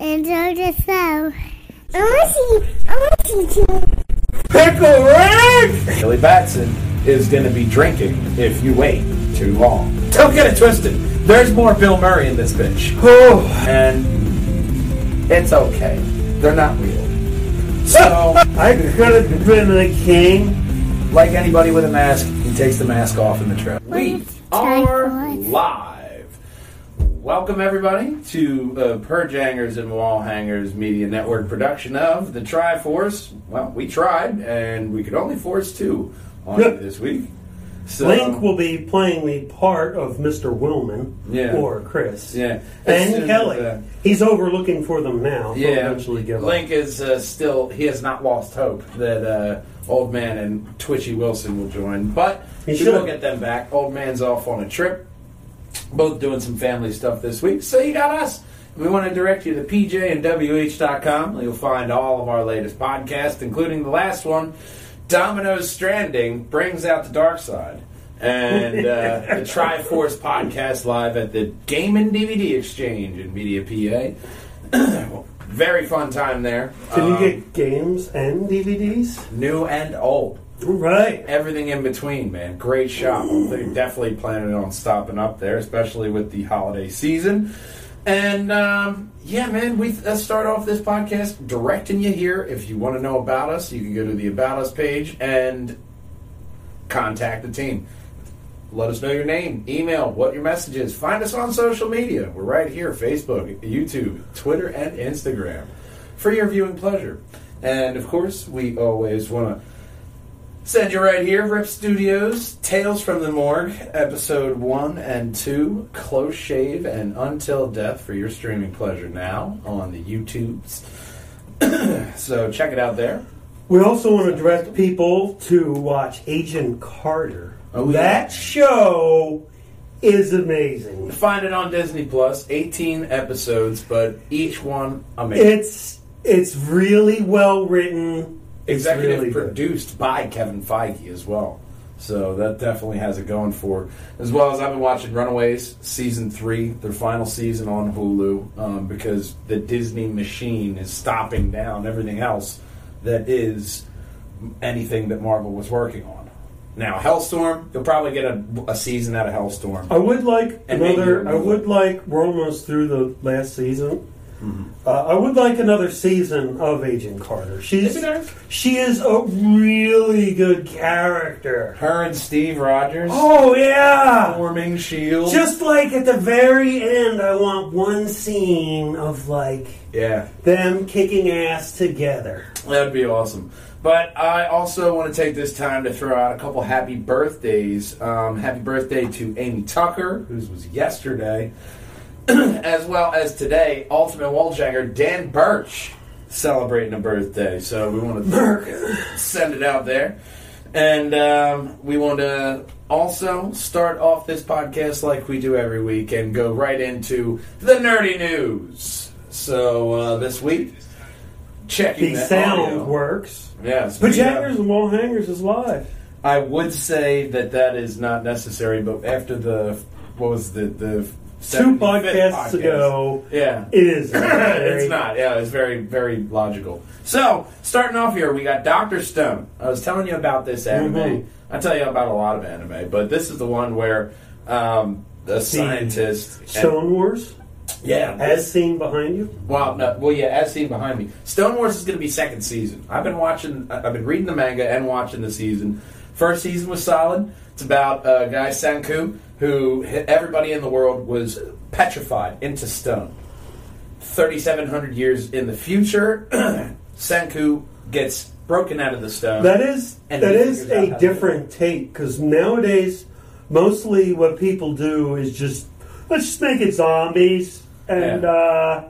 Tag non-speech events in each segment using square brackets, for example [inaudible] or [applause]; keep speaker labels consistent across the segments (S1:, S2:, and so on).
S1: Enjoy the so. I want to see. I want to see too.
S2: Pickle Rick! Billy Batson is going to be drinking if you wait too long. Don't get it twisted. There's more Bill Murray in this bitch. and it's okay. They're not real. So,
S3: I could have been a king.
S2: like anybody with a mask, he takes the mask off in the trap. We
S1: Let's
S2: are
S1: try for it.
S2: live. Welcome everybody to uh, Purge Hangers and Wall Hangers Media Network production of the Triforce. Well, we tried, and we could only force two on
S3: Yep. [laughs]
S2: this week. So,
S3: Link will be playing the part of Mr. Willman
S2: Yeah.
S3: or Chris.
S2: Yeah. As soon
S3: And
S2: as,
S3: Kelly.
S2: uh,
S3: He's overlooking for them now. He'll
S2: Yeah,
S3: eventually give up.
S2: Link is uh, still he has not lost hope that uh, Old Man and Twitchy Wilson will join, but
S3: He
S2: we
S3: should.
S2: will get them back. Old Man's off on a trip, both doing some family stuff this week, so you got us. We want to direct you to pjandwh.com. You'll find all of our latest podcasts, including the last one, Domino's Stranding brings out the dark side. And uh, [laughs] the Triforce podcast live at the Game and DVD Exchange in Media PA. [clears throat] Very fun time there.
S3: Can you
S2: Um,
S3: get games and DVDs?
S2: new and old?
S3: Right.
S2: Everything in between, man. Great shop. They're definitely planning on stopping up there, especially with the holiday season. And um, yeah, man, we let's start off this podcast directing you here. If you want to know about us, you can go to the About Us page and contact the team. Let us know your name, email, what your message is. Find us on social media. We're right here Facebook, YouTube, Twitter, and Instagram for your viewing pleasure. And of course, we always want to send you right here, Rip Studios, Tales from the Morgue, episode 1 and 2, Close Shave and Until Death for your streaming pleasure now on the YouTubes. [coughs] so check it out there.
S3: We also want to direct people to watch Agent Carter.
S2: Oh, yeah.
S3: that show is amazing.
S2: Find it on Disney Plus, 18 episodes, but each one amazing.
S3: It's it's really well written.
S2: Executive
S3: really good.
S2: produced by Kevin Feige as well. So that definitely has it going for. As well as I've been watching Runaways season three, their final season on Hulu, um, because the Disney machine is stopping down everything else that is anything that Marvel was working on. Now Helstrom, you'll probably get a, a season out of Helstrom.
S3: I would like
S2: And
S3: another. I would like. We're almost through the last season.
S2: Mm-hmm.
S3: Uh, I would like another season of Agent Carter. She's
S2: Maybe
S3: she is a really good character.
S2: Her and Steve Rogers
S3: Oh yeah.
S2: forming Shield.
S3: Just like at the very end, I want one scene of like
S2: yeah.
S3: them kicking ass together.
S2: That would be awesome. But I also want to take this time to throw out a couple happy birthdays. Um, happy birthday to Amy Tucker, whose was yesterday, [clears throat] as well as today, Ultimate Walljanger Dan Birch celebrating a birthday. So we want to send it out there. And um, we want to also start off this podcast like we do every week and go right into the nerdy news. So uh, this week, checking
S3: The
S2: the
S3: sound
S2: audio.
S3: works.
S2: Yes,
S3: But Jaggers and Wall Hangers is live.
S2: I would say that that is not necessary, but after the what was the the
S3: Two
S2: 75th
S3: podcasts
S2: podcast,
S3: ago,
S2: yeah,
S3: it is. [laughs]
S2: it's not. Yeah, it's very, very logical. So, starting off here, we got Doctor Stone. I was telling you about this anime.
S3: Mhm.
S2: I tell you about a lot of anime, but this is the one where um, the scientist. and-
S3: Stone Wars,
S2: yeah,
S3: as seen behind you.
S2: well, no, well, yeah, as seen behind me, Stone Wars is going to be second season. I've been watching, I've been reading the manga and watching the season. First season was solid. It's about a guy Senku who everybody in the world was petrified into stone. Thirty-seven hundred years in the future, [clears throat] Senku gets broken out of the stone.
S3: That is
S2: And
S3: that is a
S2: how to do
S3: different take because nowadays, mostly what people do is just let's just make it zombies, and
S2: Yeah.
S3: uh,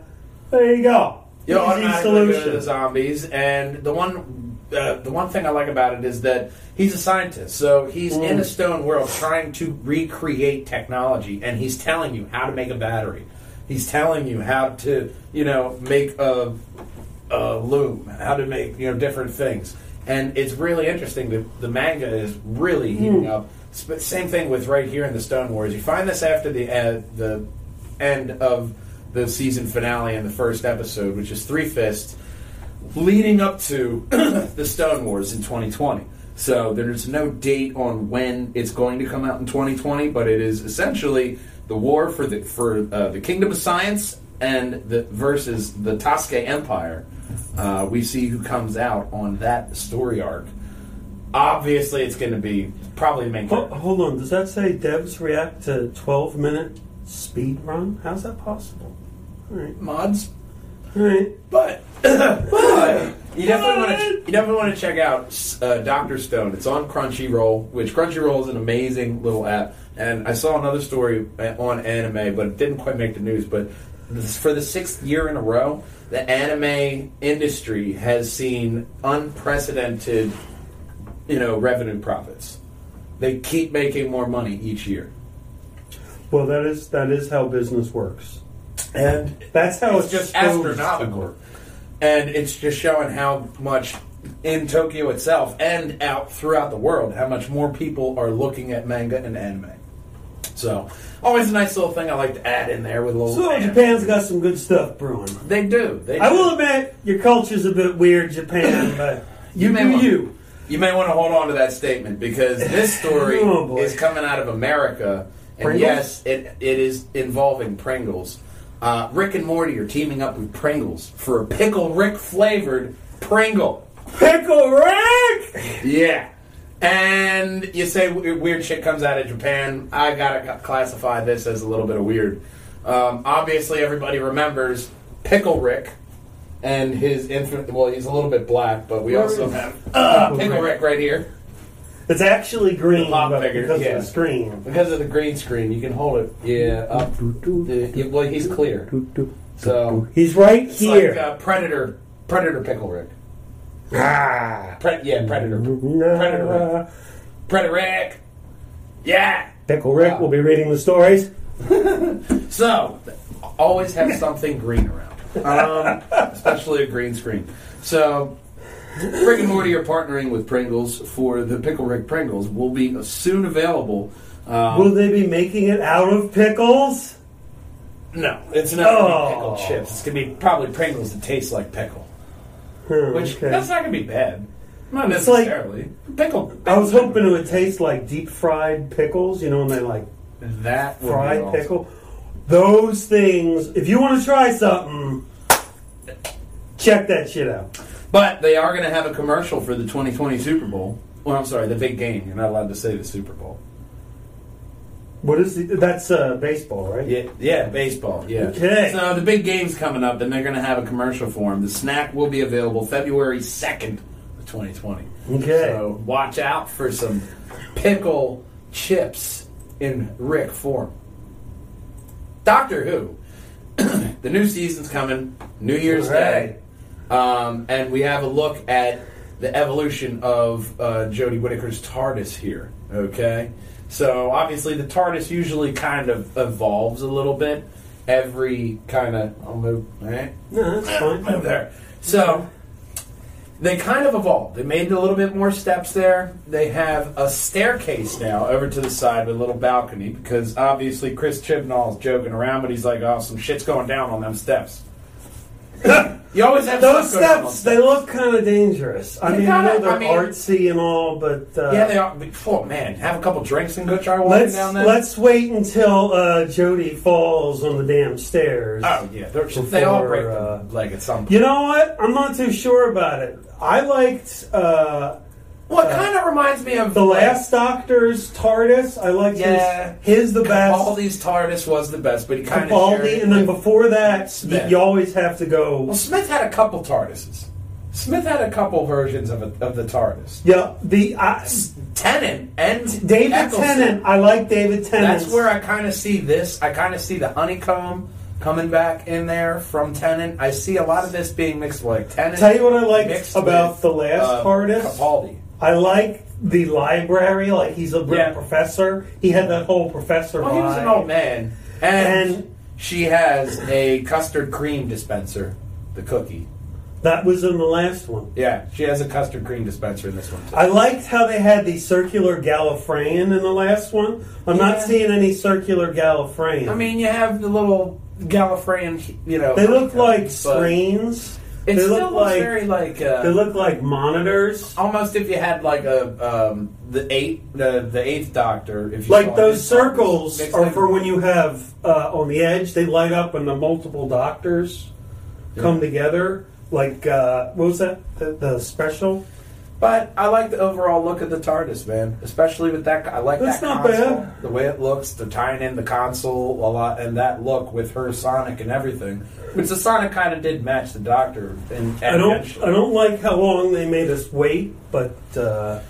S3: there you go.
S2: you
S3: Easy
S2: automatically go to the
S3: solution.
S2: zombies, and the one uh, the one thing I like about it is that he's a scientist, so he's
S3: Mm.
S2: in a stone world trying to recreate technology, and he's telling you how to make a battery. He's telling you how to, you know, make a, a loom, how to make, you know, different things, and it's really interesting. The, the manga is really heating
S3: Mm.
S2: up. Sp- Same thing with right here in the Stone Wars. You find this after the uh, the end of the season finale and the first episode, which is Three Fists, leading up to [clears throat] the Stone Wars in 2020. So there's no date on when it's going to come out in 2020, but it is essentially the war for the for uh, the Kingdom of Science and the versus the Tsukasa Empire. Uh, we see who comes out on that story arc. Obviously, it's going to be probably the main
S3: Ho-
S2: character.
S3: hold on. Does that say devs react to 12 minute speed run? How's that possible? All right.
S2: mods.
S3: All right.
S2: But, [coughs] but you definitely want to you definitely want to check out uh, Doctor Stone. It's on Crunchyroll, which Crunchyroll is an amazing little app. And I saw another story uh, on anime, but it didn't quite make the news. But this, for the sixth year in a row, the anime industry has seen unprecedented, you know, revenue profits. They keep making more money each year.
S3: Well, that is that is how business works.
S2: And
S3: That's how
S2: it's
S3: it's,
S2: just
S3: supposed to
S2: astronomical.
S3: work.
S2: And it's just showing how much in Tokyo itself and out throughout the world, how much more people are looking at manga and anime. So, always a nice little thing I like to add in there with a little.
S3: So
S2: anime.
S3: Japan's got some good stuff brewing.
S2: They do. They
S3: I
S2: do.
S3: will admit your culture's a bit weird, Japan, [coughs] but you,
S2: You may
S3: do
S2: want-
S3: you.
S2: You may want to hold on to that statement because this [laughs] story
S3: Oh,
S2: is coming out of America, and
S3: Pringles?
S2: yes, it it is involving Pringles. Uh, Rick and Morty are teaming up with Pringles for a pickle Rick flavored Pringle.
S3: Pickle Rick.
S2: Yeah. And you say weird shit comes out of Japan. I gotta classify this as a little bit of weird. Um, obviously, everybody remembers Pickle Rick and his infant. Well, he's a little bit black, but we
S3: Where
S2: also have uh,
S3: Pickle. Rick
S2: right here.
S3: It's actually green,
S2: pop
S3: but
S2: figure,
S3: because
S2: yeah.
S3: of the screen.
S2: Because of the green screen, you can hold it. Yeah, up. The, yeah, well, he's clear. So
S3: He's right
S2: it's
S3: here.
S2: like uh, Predator, Predator Pickle Rick.
S3: ah.
S2: Pre- yeah, Predator, Predator Rick. Predator Rick. Yeah.
S3: Pickle Rick will be reading the stories. [laughs]
S2: So, always have something green around, um, especially a green screen. So, Rick and Morty are partnering with Pringles for the Pickle Rick Pringles. Will be soon available. Um,
S3: Will they be making it out of pickles?
S2: no, it's not gonna
S3: Oh.
S2: be pickle chips. It's gonna be probably Pringles that taste like pickle,
S3: Hmm,
S2: which
S3: okay.
S2: that's not gonna be bad. Not
S3: It's like-
S2: necessarily. pickle.
S3: I was hoping it would taste like deep fried pickles, you know, when they like
S2: that would be
S3: fried
S2: awesome.
S3: pickle. Those things, if you want to try something, check that shit out.
S2: But they are going to have a commercial for the 2020 Super Bowl. Well, I'm sorry, the big game. You're not allowed to say the Super Bowl.
S3: What is the, that's uh, baseball, right?
S2: Yeah, yeah, baseball. Yeah.
S3: Okay.
S2: So the big game's coming up, and they're going to have a commercial for him. The snack will be available February 2nd, of 2020.
S3: Okay.
S2: So watch out for some pickle chips in Rick form. Doctor Who. [clears throat] the new season's coming. New Year's
S3: right.
S2: Day. Um, and we have a look at the evolution of uh, Jodie Whittaker's TARDIS here. Okay, so obviously the TARDIS usually kind of evolves a little bit every kind of. I'll move. Right,
S3: No, that's
S2: move
S3: fine.
S2: there. So they kind of evolved. They made a little bit more steps there. They have a staircase now over to the side with a little balcony because obviously Chris Chibnall's joking around, but he's like, "Oh, some shit's going down on them steps." [laughs] you always have
S3: Those
S2: stuff going
S3: steps, they look kind of dangerous. I
S2: They
S3: mean, I know they're
S2: I mean-
S3: artsy and all, but uh,
S2: Yeah, they are. Oh man, have a couple drinks and go try walking
S3: let's
S2: down there.
S3: let's wait until uh, Jodie falls on the damn stairs.
S2: oh yeah, they're, they all
S3: Before,
S2: break
S3: uh,
S2: their leg at some point.
S3: You know what? I'm not too sure about it. I liked uh,
S2: well, it kind of reminds me of
S3: the
S2: like,
S3: last Doctor's TARDIS. I like
S2: Yeah.
S3: his, his the best.
S2: Capaldi's TARDIS was the best, but he kind of
S3: Capaldi, and then before that, you,
S2: Smith.
S3: you always have to go. Well.
S2: Smith had a couple TARDISes. Smith had a couple versions of, a, of the TARDIS.
S3: Yeah, the
S2: Tennant and
S3: David
S2: Eccleston.
S3: Tennant. I like David Tennant.
S2: That's where I kind of see this. I kind of see the honeycomb coming back in there from Tennant. I see a lot of this being mixed like Tennant.
S3: Tell you what I liked
S2: mixed
S3: about
S2: with,
S3: the last
S2: uh,
S3: TARDIS.
S2: Capaldi.
S3: I like the library. Like he's a
S2: Yeah.
S3: professor. He had that whole professor
S2: Well, he was
S3: vibe.
S2: an old man, and,
S3: And-
S2: she has a custard cream dispenser, the cookie.
S3: That was in the last one.
S2: Yeah, she has a custard cream dispenser in this one too.
S3: I liked how they had the circular Gallifreyan in the last one. I'm not
S2: Yeah.
S3: seeing any circular Gallifreyan.
S2: I mean, you have the little Gallifreyan, you know.
S3: They look like
S2: but
S3: screens.
S2: It
S3: they
S2: still
S3: look
S2: looks
S3: like
S2: very like. Uh,
S3: they look like monitors.
S2: almost if you had like a um, the eight the the eighth Doctor. If you
S3: Like those circles are for when you have uh, on the edge. They light up when the multiple doctors come together. Like uh, what was that? The, the special.
S2: But I like the overall look of the TARDIS, man. Especially with that. I like
S3: That's
S2: that
S3: not
S2: console,
S3: bad.
S2: The way it looks, the tying in the console a lot, and that look with her Sonic and everything. Which the Sonic kind of did match the Doctor. And
S3: I don't. I don't like how long they made us wait, but uh,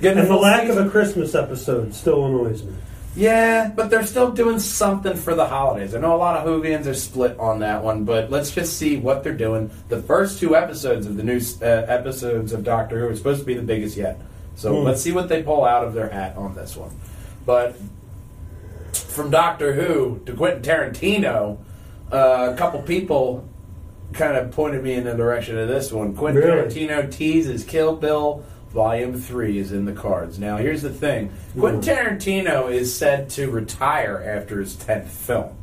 S2: Getting
S3: and the lack
S2: season-
S3: of a Christmas episode still annoys me.
S2: Yeah, but they're still doing something for the holidays. I know a lot of Whovians are split on that one, but let's just see what they're doing. The first two episodes of the new uh, episodes of Doctor Who are supposed to be the biggest yet. So
S3: Hmm.
S2: let's see what they pull out of their hat on this one. But from Doctor Who to Quentin Tarantino, uh, a couple people kind of pointed me in the direction of this one. Quentin
S3: Really?
S2: Tarantino teases Kill Bill Volume 3 is in the cards. Now, here's the thing Quentin Tarantino is said to retire after his 10th film.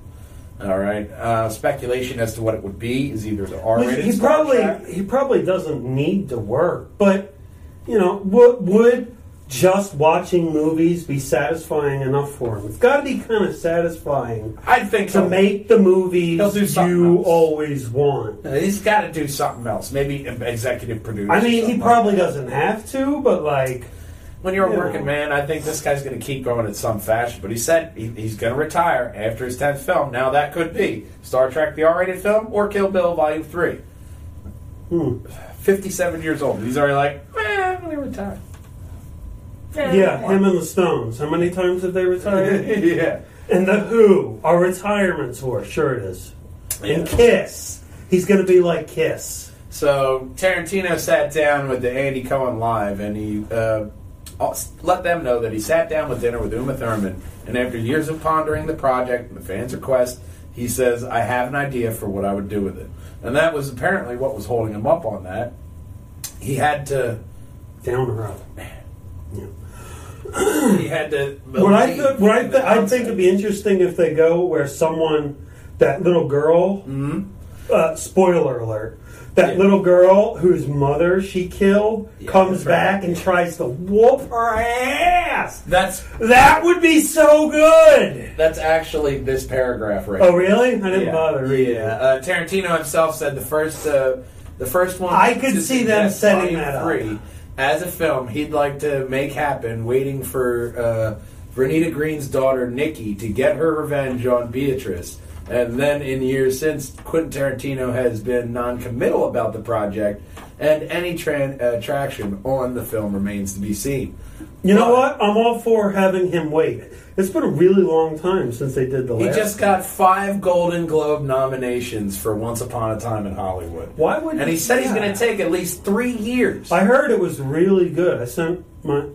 S2: All right. Uh, speculation as to what it would be is either the R rated
S3: he probably he probably doesn't need to work, but you know, would would just watching movies be satisfying enough for him? It's got to be kind of satisfying
S2: I think
S3: to
S2: so.
S3: make the movies
S2: He'll do something
S3: you
S2: else.
S3: always want.
S2: He's got to do something else. Maybe executive producer.
S3: I mean, he
S2: something like
S3: probably doesn't have to, but like,
S2: When you're a working man, I think this guy's going to keep going in some fashion. But he said he, he's going to retire after his 10th film. Now, that could be Star Trek, the R rated film, or Kill Bill Volume 3.
S3: hmm.
S2: 57 years old. He's already like, eh, I'm going to retire.
S3: Yeah, him and the Stones. How many times have they retired? [laughs]
S2: yeah.
S3: and the Who, our retirement tour. Sure, it is. And
S2: Yeah.
S3: Kiss. He's going to be like Kiss.
S2: So Tarantino sat down with the Andy Cohen live, and he uh, let them know that he sat down with dinner with Uma Thurman, and after years of pondering the project and the fans' request, he says, "I have an idea for what I would do with it," and that was apparently what was holding him up on that. He had to.
S3: Down or up.
S2: He had to.
S3: What I th- what I th- I think it'd be interesting if they go where someone, that little girl,
S2: Mhm.
S3: uh, spoiler alert, that
S2: Yeah.
S3: little girl whose mother she killed
S2: Yeah,
S3: comes
S2: that's right.
S3: back and tries to whoop her ass.
S2: That's
S3: That would be so good.
S2: that's actually this paragraph right.
S3: Oh really? I didn't
S2: yeah.
S3: bother reading.
S2: Yeah, uh, Tarantino himself said the first, uh, the first one.
S3: I could see them setting that up.
S2: As a film. He'd like to make happen, waiting for uh, Green's daughter Nikki to get her revenge on Beatrice. And then in years since, Quentin Tarantino has been non-committal about the project, and any tran uh, traction on the film remains to be seen.
S3: You know what? I'm all for having him wait. It's been a really long time since they did the last
S2: He
S3: last.
S2: just got five Golden Globe nominations for Once Upon a Time in Hollywood.
S3: Why would?
S2: And he said he's going to take at least three years
S3: I heard it was really good. I sent my.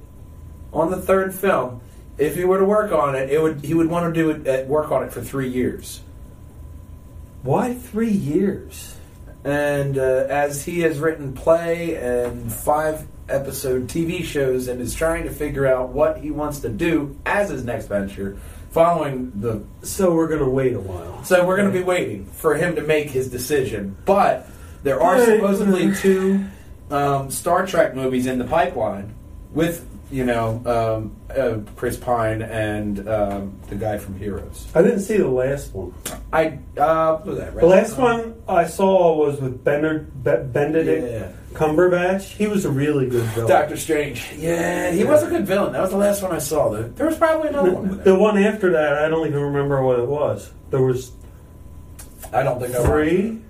S2: on the third film. If he were to work on it, it would he would want to do it uh, work on it for three years.
S3: Why three years?
S2: And uh, as he has written play and five episode TV shows, and is trying to figure out what he wants to do as his next venture, following the
S3: So we're gonna wait a while.
S2: So we're going to be waiting for him to make his decision. But there are supposedly two um, Star Trek movies in the pipeline with, you know, um, uh, Chris Pine and um, the guy from Heroes.
S3: I didn't see the last one.
S2: I uh, was that?
S3: The last one I saw was with Bender, Be- Benedict
S2: Yeah.
S3: Cumberbatch. He was a really good villain.
S2: Doctor Strange. Yeah, he was a good villain. That was the last one I saw. There there was probably another one
S3: The,
S2: there.
S3: the one after that, I don't even remember what it was. There was
S2: I don't think I
S3: three.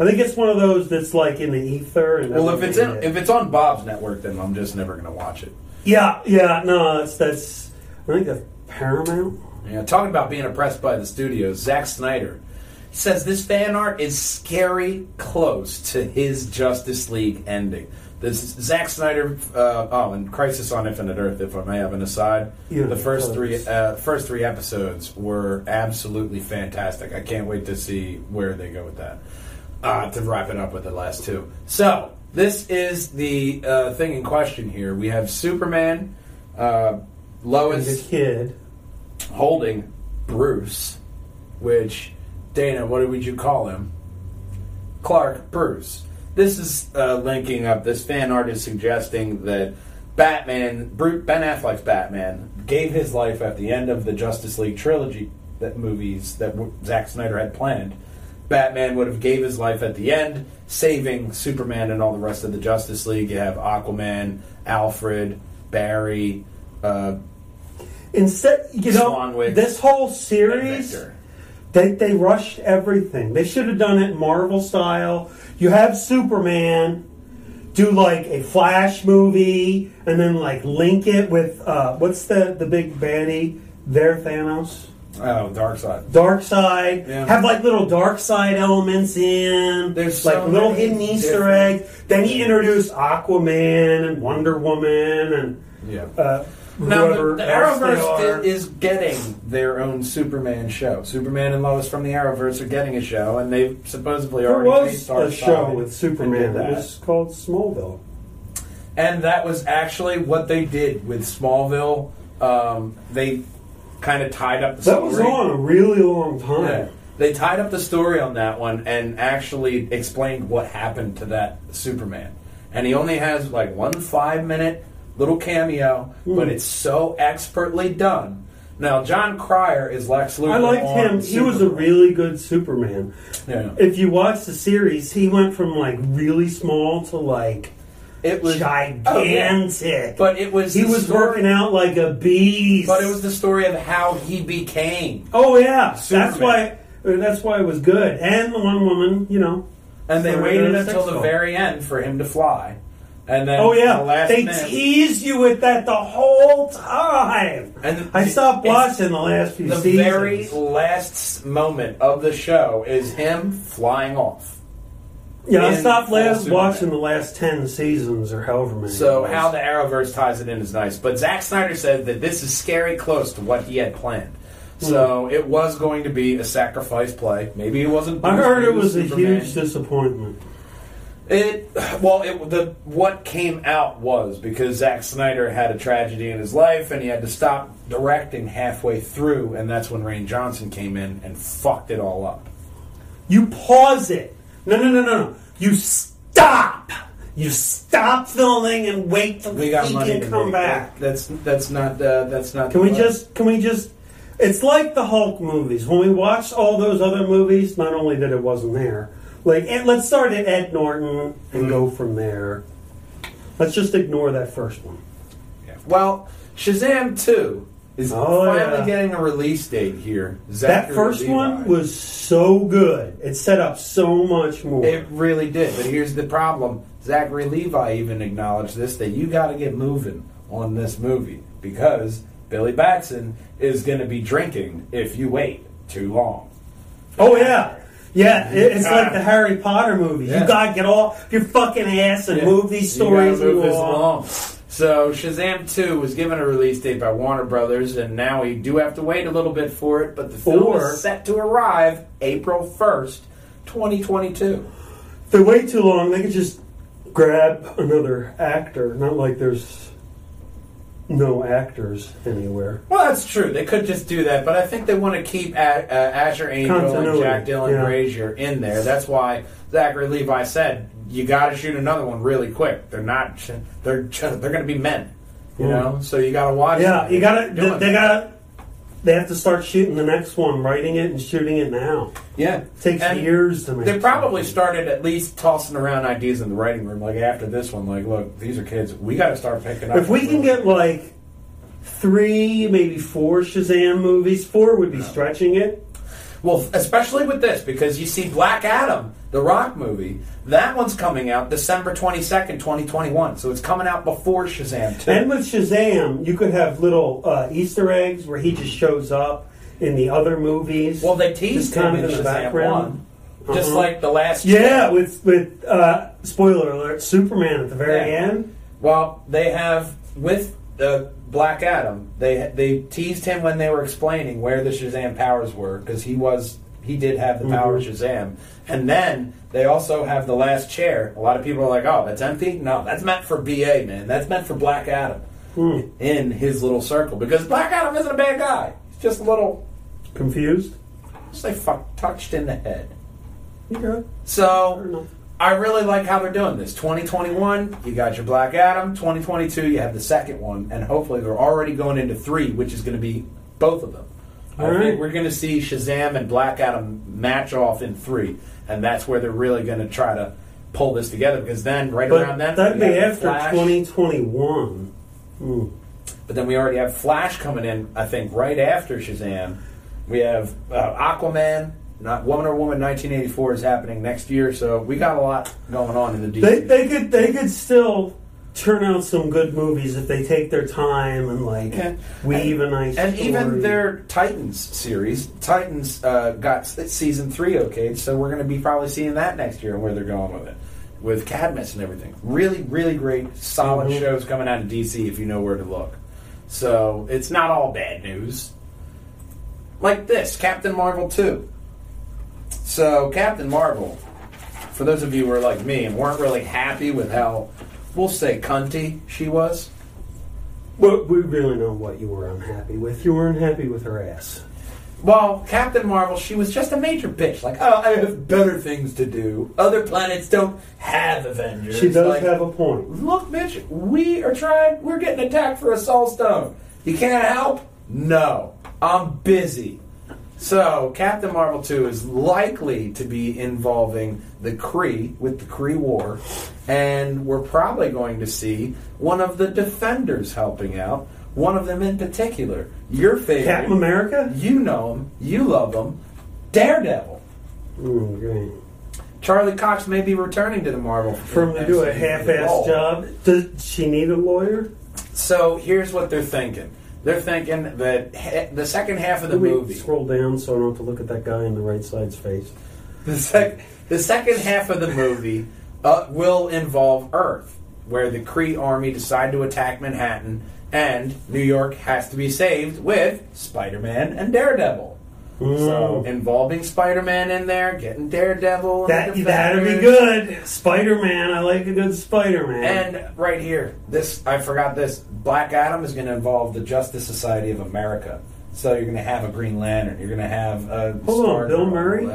S3: I think it's one of those that's like in the ether. And
S2: Well, if it's in, if it's on Bob's network, then I'm just never going to watch it.
S3: yeah, yeah, no, that's that's. I think that's Paramount.
S2: Yeah, talking about being oppressed by the studios, Zack Snyder says this fan art is scary close to his Justice League ending. This Zack Snyder, uh, oh, and Crisis on Infinite Earth, if I may have an aside.
S3: Yeah,
S2: the first three, uh, first three episodes were absolutely fantastic. I can't wait to see where they go with that. Uh, to wrap it up with the last two. So this is the uh, thing in question here. We have Superman, uh, Lois
S3: kid.
S2: holding Bruce, which Dana, what would you call him? Clark Bruce. This is uh, linking up. This fan art is suggesting that Batman, Bru- Ben Affleck's Batman, gave his life at the end of the Justice League trilogy that movies that Zack Snyder had planned. Batman would have gave his life at the end, saving Superman and all the rest of the Justice League. You have Aquaman, Alfred, Barry, uh,
S3: Instead, you know,
S2: Swanwick,
S3: this whole series, they they rushed everything. They should have done it Marvel style. You have Superman do like a Flash movie, and then like link it with uh, what's the the big baddie there, Thanos.
S2: Oh, Darkseid.
S3: Dark Side.
S2: Yeah.
S3: Have like little Darkseid elements in.
S2: There's
S3: like
S2: so
S3: little
S2: many
S3: hidden Easter
S2: different-
S3: eggs. Then he introduced Aquaman and Wonder Woman and
S2: Yeah.
S3: uh,
S2: Now, the, the Arrowverse is getting their own Superman show. Superman and Lois from the Arrowverse are getting a show, and they've supposedly
S3: There
S2: already
S3: was
S2: Dark
S3: a show with Superman
S2: did
S3: that
S2: that.
S3: was called Smallville.
S2: And that was actually what they did with Smallville. Um, they kind of tied up the
S3: That
S2: story.
S3: was on a really long time.
S2: Yeah. They tied up the story on that one and actually explained what happened to that Superman. And he only has like one five minute little cameo,
S3: Hmm.
S2: but it's so expertly done. Now, Jon Cryer is Lex Luthor.
S3: I liked him. He was a really good Superman.
S2: Yeah.
S3: If you watch the series, he went from like really small to like
S2: It was
S3: gigantic.
S2: But it was
S3: he was
S2: story-
S3: working out like a beast.
S2: But it was the story of how he became.
S3: Oh yeah, that's why. Uh, that's why it was good. And the one woman, you know.
S2: And they waited until the very end for him to fly. And then
S3: Oh
S2: the
S3: yeah,
S2: last
S3: they
S2: minute-
S3: teased you with that the whole time.
S2: And
S3: I stopped watching the last few
S2: The
S3: seasons.
S2: very last moment of the show is him flying off.
S3: Yeah, I stopped last
S2: Superman.
S3: watching the last ten seasons or however many.
S2: So how the Arrowverse ties it in is nice. But Zack Snyder said that this is scary close to what he had planned. So it was going to be a sacrifice play. Maybe it wasn't.
S3: Hmm. I heard it was a huge disappointment.
S2: It well, it the what came out was because Zack Snyder had a tragedy in his life and he had to stop directing halfway through, and that's when Rian Johnson came in and fucked it all up.
S3: You pause it. No, no, no, no, no. You stop. You stop filming and wait till
S2: We got
S3: he
S2: money
S3: can
S2: to
S3: come
S2: make.
S3: back.
S2: That's that's not uh, that's not.
S3: Can we
S2: the-
S3: just? Can we just? It's like the Hulk movies. When we watched all those other movies, not only that it wasn't there, like and let's start at Ed Norton and go from there. Let's just ignore that first one.
S2: Yeah. Well, Shazam two is
S3: Oh,
S2: finally
S3: yeah.
S2: getting a release date here.
S3: that first
S2: Levi.
S3: one was so good. It set up so much more.
S2: It really did, but here's the problem. Zachary Levi even acknowledged this that you got to get moving on this movie because Billy Batson is going to be drinking if you wait too long.
S3: oh yeah. Yeah, it's like the Harry Potter movie.
S2: Yeah.
S3: You gotta get off your fucking ass and
S2: Yeah.
S3: move these stories
S2: move
S3: along.
S2: So Shazam 2 was given a release date by Warner Brothers, and now we do have to wait a little bit for it, but the film
S3: Or-
S2: is set to arrive April 1st, 2022.
S3: If they wait too long, they could just grab another actor. Not like there's no actors anywhere.
S2: Well, that's true. They could just do that, but I think they want to keep a- uh, Asher Angel and
S3: Continuity,
S2: Jack Dylan
S3: yeah.
S2: Grazer in there. That's why Zachary Levi said you got to shoot another one really quick. They're not. They're just, they're going to be men, you
S3: Mm.
S2: know. So you got to watch.
S3: Yeah, you gotta. They, they gotta. They have to start shooting the next one, writing it and shooting it now.
S2: Yeah,
S3: It takes
S2: And
S3: years to make.
S2: They probably
S3: something.
S2: started at least tossing around ideas in the writing room, like after this one. Like, look, these are kids. We got to start picking up.
S3: If we can get like three, maybe four Shazam movies, four would be stretching it.
S2: Well, especially with this, because you see Black Adam, the Rock movie, that one's coming out December 22nd, 2021. So it's coming out before Shazam 2.
S3: And with Shazam, you could have little uh, Easter eggs where he just shows up in the other movies.
S2: well, they teased him in
S3: in the background.
S2: 1. Just
S3: Uh-huh.
S2: like the last.
S3: Yeah, with with uh, spoiler alert, Superman at the very
S2: Yeah.
S3: end.
S2: Well, they have, with uh, Black Adam, they they teased him when they were explaining where the Shazam powers were, because he was. He did have the power of Shazam. And then they also have the last chair. A lot of people are like, oh, that's empty? No, that's meant for BA, man. That's meant for Black Adam.
S3: Hmm.
S2: in his little circle because Black Adam isn't a bad guy. He's just a little.
S3: Confused?
S2: Say fuck, touched in the head.
S3: Okay.
S2: So. I really like how they're doing this. 2021, you got your Black Adam. 2022, you have the second one, and hopefully they're already going into three, which is going to be both of them. I
S3: All right.
S2: think we're going to see Shazam and Black Adam match off in three, and that's where they're really going to try to pull this together. Because then, right
S3: But
S2: around then,
S3: that'd be after
S2: Flash.
S3: 2021. Hmm.
S2: But then we already have Flash coming in. I think right after Shazam, we have uh, Aquaman. Not Woman or Woman 1984 is happening next year, so we got a lot going on in the DC.
S3: They, they could they could still turn out some good movies if they take their time and like
S2: Yeah.
S3: weave a nice
S2: and
S3: story.
S2: even their Titans series, Titans uh, got season three okay, so we're going to be probably seeing that next year and where they're going with it, with Cadmus and everything. Really, really great, solid
S3: Mhm.
S2: shows coming out of DC if you know where to look. So it's not all bad news. Like this, Captain Marvel two. So Captain Marvel, for those of you who are like me and weren't really happy with how, we'll say, cunty she was.
S3: Well, we really know what you were unhappy with. You were unhappy with her ass.
S2: Well, Captain Marvel, she was just a major bitch. Like, oh, I have better things to do. Other planets don't have Avengers.
S3: She does
S2: Like,
S3: have a point.
S2: Look, bitch, we are trying. We're getting attacked for a Soul Stone. You can't help? No, I'm busy. So, Captain Marvel 2 is likely to be involving the Kree with the Kree War, and we're probably going to see one of the Defenders helping out. One of them in particular, your favorite.
S3: Captain America?
S2: You know him. You love him. Daredevil.
S3: Mm, great.
S2: Charlie Cox may be returning to the Marvel
S3: For him to do a half-ass
S2: role.
S3: job. Does she need a lawyer?
S2: So here's what they're thinking. They're thinking that ha- the second half of the movie,
S3: Scroll down so I don't have to look at that guy in the right side's face.
S2: the, sec- the second half of the movie uh, will involve Earth, where the Kree army decide to attack Manhattan, and New York has to be saved with Spider-Man and Daredevil. So
S3: Mm.
S2: involving Spider-Man in there, getting Daredevil.
S3: That that'd be good. Spider Man. I like a good Spider Man.
S2: And right here, this I forgot this. Black Adam is going to involve the Justice Society of America. So you're going to have a Green Lantern. You're going to have a
S3: Hold on, Bill Murray?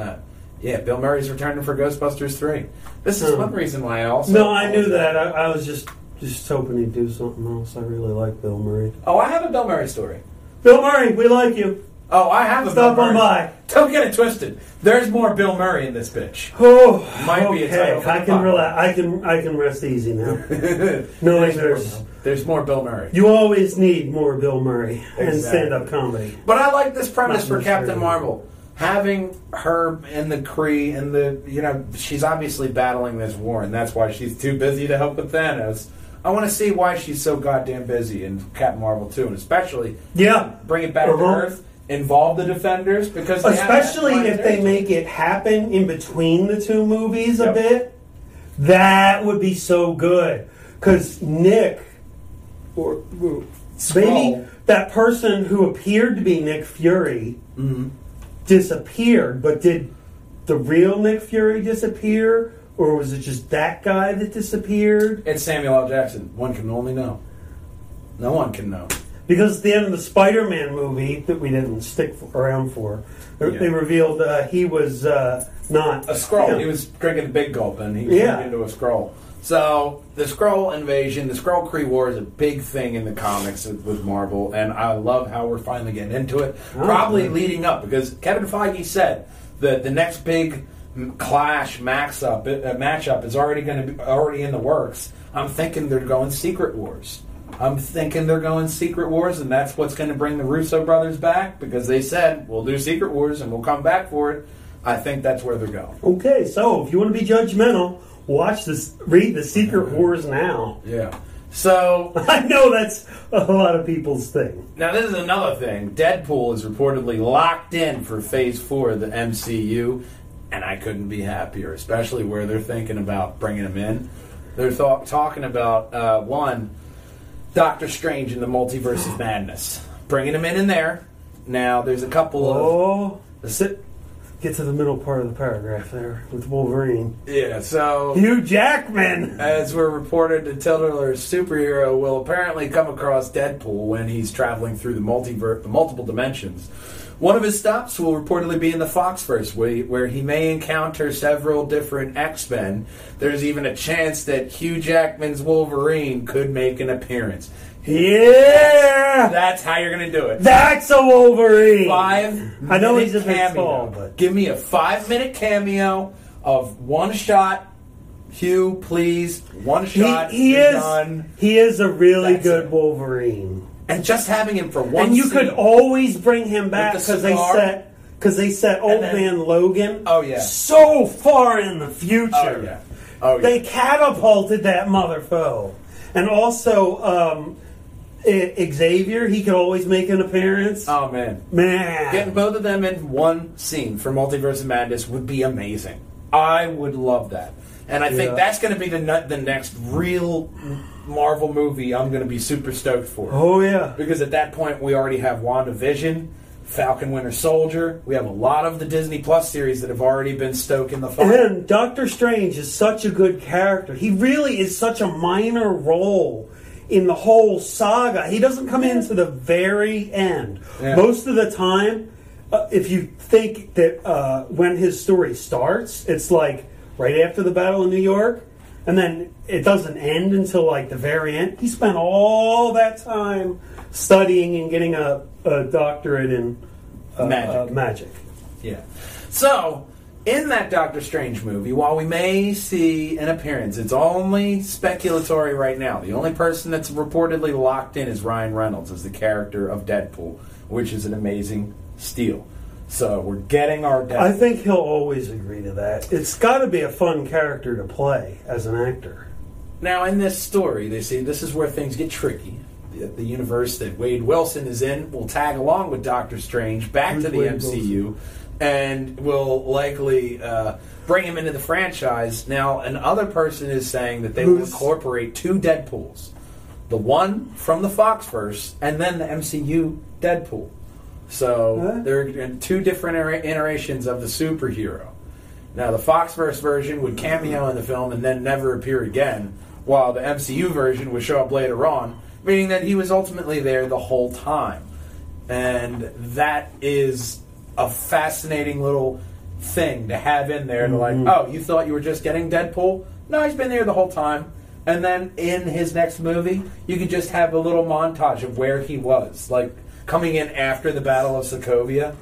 S2: Yeah, Bill Murray's returning for Ghostbusters three. This is
S3: Hmm.
S2: one reason why I also.
S3: no, I knew that. I, I was just just hoping he'd do something else. I really like Bill Murray.
S2: Oh, I have a Bill Murray story.
S3: Bill Murray, we like you.
S2: Oh, I have a
S3: Stop
S2: Bill
S3: on
S2: Murray.
S3: by.
S2: Don't get it twisted. There's more Bill Murray in this bitch.
S3: Oh,
S2: Might be a
S3: okay.
S2: title for
S3: I
S2: the
S3: can
S2: podcast.
S3: relax. I can I can rest easy now. [laughs]
S2: there's,
S3: No,
S2: more,
S3: there's
S2: there's more Bill Murray.
S3: you always need more Bill Murray and
S2: Exactly.
S3: stand up comedy.
S2: But I like this premise
S3: Not
S2: for Captain Marvel. Having her in the Kree and the you know she's obviously battling this war and that's why she's too busy to help with Thanos. I want to see why she's so goddamn busy in Captain Marvel too, and especially
S3: Yeah,
S2: bring it back to
S3: Uh-huh.
S2: Earth, involve the Defenders because
S3: especially if they make it happen in between the two movies a
S2: Yep.
S3: bit. That would be so good because Nick or, or maybe that person who appeared to be Nick Fury
S2: Mhm.
S3: disappeared, but did the real Nick Fury disappear, or was it just that guy that disappeared?
S2: It's Samuel L. Jackson. One can only know. No one can know.
S3: Because at the end of the Spider-Man movie that we didn't stick around for, they- revealed uh, he was uh, not
S2: A Skrull.
S3: Yeah.
S2: He was drinking a big gulp, and he was
S3: Yeah.
S2: turned into a Skrull. So the Skrull invasion, the Skrull Kree war is a big thing in the comics with Marvel, and I love how we're finally getting into it.
S3: Oh,
S2: Probably leading up because Kevin Feige said that the next big clash max up uh, matchup is already going to be already in the works. I'm thinking they're going Secret Wars. I'm thinking they're going Secret Wars, and that's what's going to bring the Russo brothers back because they said we'll do Secret Wars and we'll come back for it. I think that's where they're going.
S3: Okay, so if you want to be judgmental, watch this. Read the Secret Wars now.
S2: Yeah. So [laughs]
S3: I know that's a lot of people's thing.
S2: now this is another thing. Deadpool is reportedly locked in for Phase Four of the MCU, and I couldn't be happier. Especially where they're thinking about bringing him in. They're th- talking about uh, one Doctor Strange in the Multiverse of Madness, bringing him in in there. Now there's a couple of
S3: Oh, sit. Get to the middle part of the paragraph there with Wolverine.
S2: yeah. So
S3: Hugh Jackman.
S2: As we're reported, the titular superhero will apparently come across Deadpool when he's traveling through the multiverse, the multiple dimensions, One of his stops will reportedly be in the Foxverse, where he, where he may encounter several different X Men. There's even a chance that Hugh Jackman's Wolverine could make an appearance.
S3: Yeah,
S2: That's how you're going to do it.
S3: that's a Wolverine.
S2: Five.
S3: I know he's a
S2: cameo.
S3: tall, but-
S2: give me a five minute cameo of one shot. Hugh, please, one shot.
S3: he
S2: you're
S3: is
S2: done.
S3: he is a really
S2: That's
S3: good
S2: it.
S3: Wolverine,
S2: and just having him for one.
S3: and you could always bring him back
S2: the
S3: because they
S2: cigar.
S3: set because they set Old
S2: then-
S3: Man Logan.
S2: Oh, yeah.
S3: so far in the future.
S2: Oh yeah. Oh yeah.
S3: They catapulted that motherfucker. And also, um, I- Xavier, he could always make an appearance.
S2: oh man.
S3: Man.
S2: Getting both of them in one scene for Multiverse of Madness would be amazing. I would love that. And I think
S3: Yeah.
S2: that's going to be the nu- the next real Marvel movie I'm going to be super stoked for.
S3: oh, yeah.
S2: Because at that point, we already have WandaVision, Falcon Winter Soldier. We have a lot of the Disney Plus series that have already been stoking the fire.
S3: And Doctor Strange is such a good character. He really is such a minor role in the whole saga. He doesn't come in to the very end.
S2: Yeah.
S3: Most of the time, uh, if you think that uh, when his story starts, it's like right after the Battle of New York, and then it doesn't end until like the very end. He spent all that time studying and getting a, a doctorate in uh,
S2: Magic.
S3: uh, magic.
S2: Yeah. So, in that Doctor Strange movie, while we may see an appearance, it's only speculatory right now. The only person that's reportedly locked in is Ryan Reynolds as the character of Deadpool, which is an amazing steal. So, we're getting our Deadpool.
S3: I think he'll always agree to that. It's got to be a fun character to play as an actor.
S2: Now, in this story, they say this is where things get tricky. The, the universe that Wade Wilson is in will tag along with Doctor Strange back
S3: Who's
S2: to the
S3: Wade
S2: MCU and will likely uh, bring him into the franchise. Now, another person is saying that they will incorporate two Deadpools the one from the Foxverse and then the MCU Deadpool. So
S3: Huh?
S2: they're two different iterations of the superhero. Now, the Foxverse version would cameo in the film and then never appear again, while the MCU version would show up later on, meaning that he was ultimately there the whole time. And that is a fascinating little thing to have in there. To like, mm-hmm. oh, you thought you were just getting Deadpool? No, he's been there the whole time. And then in his next movie, you could just have a little montage of where he was, like coming in after the Battle of Sokovia,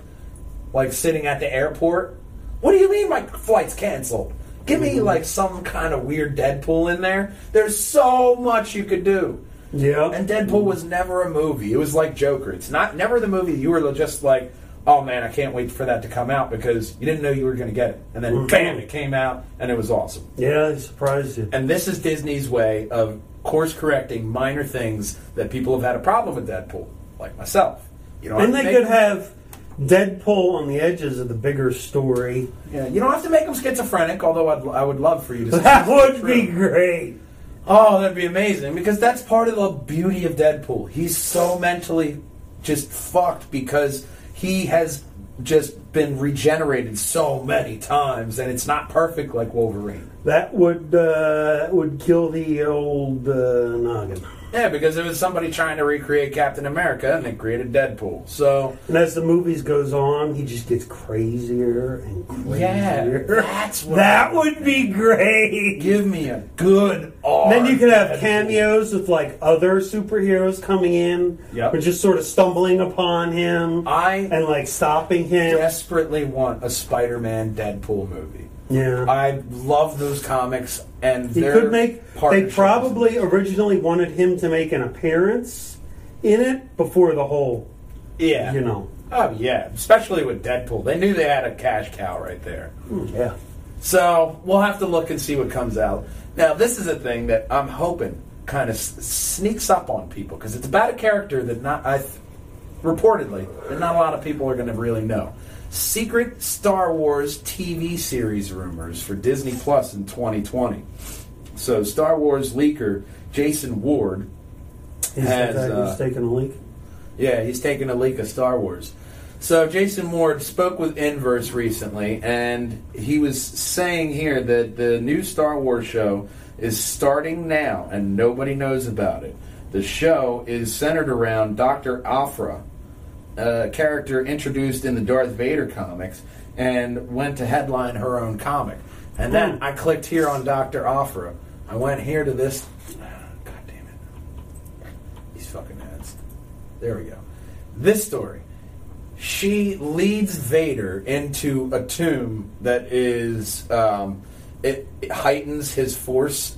S2: like sitting at the airport. What do you mean my flight's canceled? Give me mm-hmm. like some kind of weird Deadpool in there. There's so much you could do.
S3: Yeah.
S2: And Deadpool was never a movie. It was like Joker. It's not never the movie you were just like, oh man, I can't wait for that to come out because you didn't know you were going to get it. And then mm-hmm. bam, it came out and it was awesome.
S3: yeah, he surprised you.
S2: And this is Disney's way of course correcting minor things that people have had a problem with Deadpool, like myself. You know,
S3: And they could have Deadpool on the edges of the bigger story.
S2: Yeah, you don't have to make him schizophrenic. Although I'd, I would love for you to. [laughs]
S3: That would be great.
S2: Oh, that'd be amazing because that's part of the beauty of Deadpool. He's so mentally just fucked because he has just been regenerated so many times, and it's not perfect like Wolverine.
S3: That would uh, would kill the old uh, noggin.
S2: Yeah, because it was somebody trying to recreate Captain America, and they created Deadpool. So
S3: And as the movies goes on, he just gets crazier and
S2: yeah,
S3: crazier.
S2: that's what
S3: that would be great.
S2: give me a good. R
S3: Then you could have
S2: Deadpool.
S3: cameos with like other superheroes coming in,
S2: Yep.
S3: or just sort of stumbling upon him
S2: I
S3: and like stopping him.
S2: desperately want a Spider-Man Deadpool movie.
S3: Yeah.
S2: I love those comics, and
S3: He could make. They probably originally wanted him to make an appearance in it before the whole,
S2: yeah,
S3: you know.
S2: oh yeah, especially with Deadpool. They knew they had a cash cow right there. Hmm.
S3: Yeah.
S2: So we'll have to look and see what comes out. Now, this is a thing that I'm hoping kind of s- sneaks up on people because it's about a character that not I th- reportedly that not a lot of people are going to really know. Secret Star Wars TV series rumors for Disney Plus in 2020. So, Star Wars leaker Jason Ward
S3: Is
S2: Has, uh,
S3: who's taking a leak?
S2: yeah, he's taking a leak of Star Wars. So Jason Ward spoke with Inverse recently, and he was saying here that the new Star Wars show is starting now, and nobody knows about it. The show is centered around Dr. Aphra, a character introduced in the Darth Vader comics and went to headline her own comic. And then
S3: Hmm.
S2: I clicked here on Dr. Aphra. I went here to this. God damn it. These fucking ads. There we go. This story. She leads Vader into a tomb that is. Um, it, it heightens his force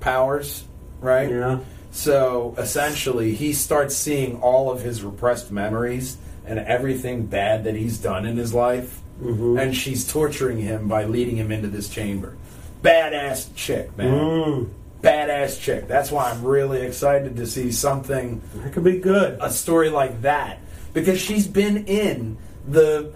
S2: powers, right?
S3: Yeah.
S2: So essentially, he starts seeing all of his repressed memories and everything bad that he's done in his life.
S3: Mm-hmm.
S2: And she's torturing him by leading him into this chamber. Badass chick, man.
S3: Mm,
S2: Badass chick. That's why I'm really excited to see something,
S3: that could be good.
S2: a story like that. Because she's been in the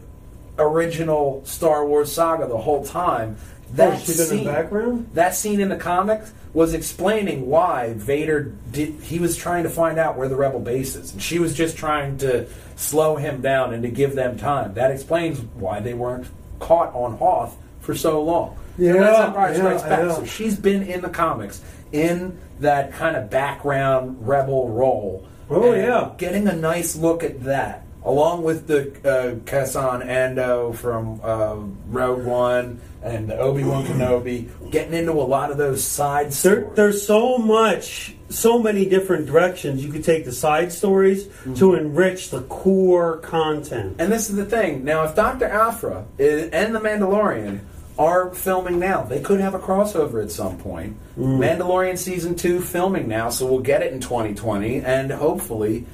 S2: original Star Wars saga the whole time. That
S3: oh, she been in
S2: scene-
S3: the background?
S2: that scene in the comics was explaining why Vader did. He was trying to find out where the rebel base is, and she was just trying to slow him down and to give them time. That explains why they weren't caught on Hoth for so long. So
S3: Yeah,
S2: that's Empire Strikes
S3: yeah,
S2: Back. So she's been in the comics in that kind of background rebel role.
S3: Oh, yeah.
S2: getting a nice look at that, along with the uh, Andor from uh, Rogue One and the Obi Wan Kenobi, getting into a lot of those side
S3: There,
S2: stories.
S3: there's so much, so many different directions you could take the side stories
S2: Mm-hmm.
S3: to enrich the core content.
S2: and this is the thing. Now, if Doctor Aphra and the Mandalorian are filming now, they could have a crossover at some point.
S3: Mm.
S2: Mandalorian season two filming now, so we'll get it in 2020, and hopefully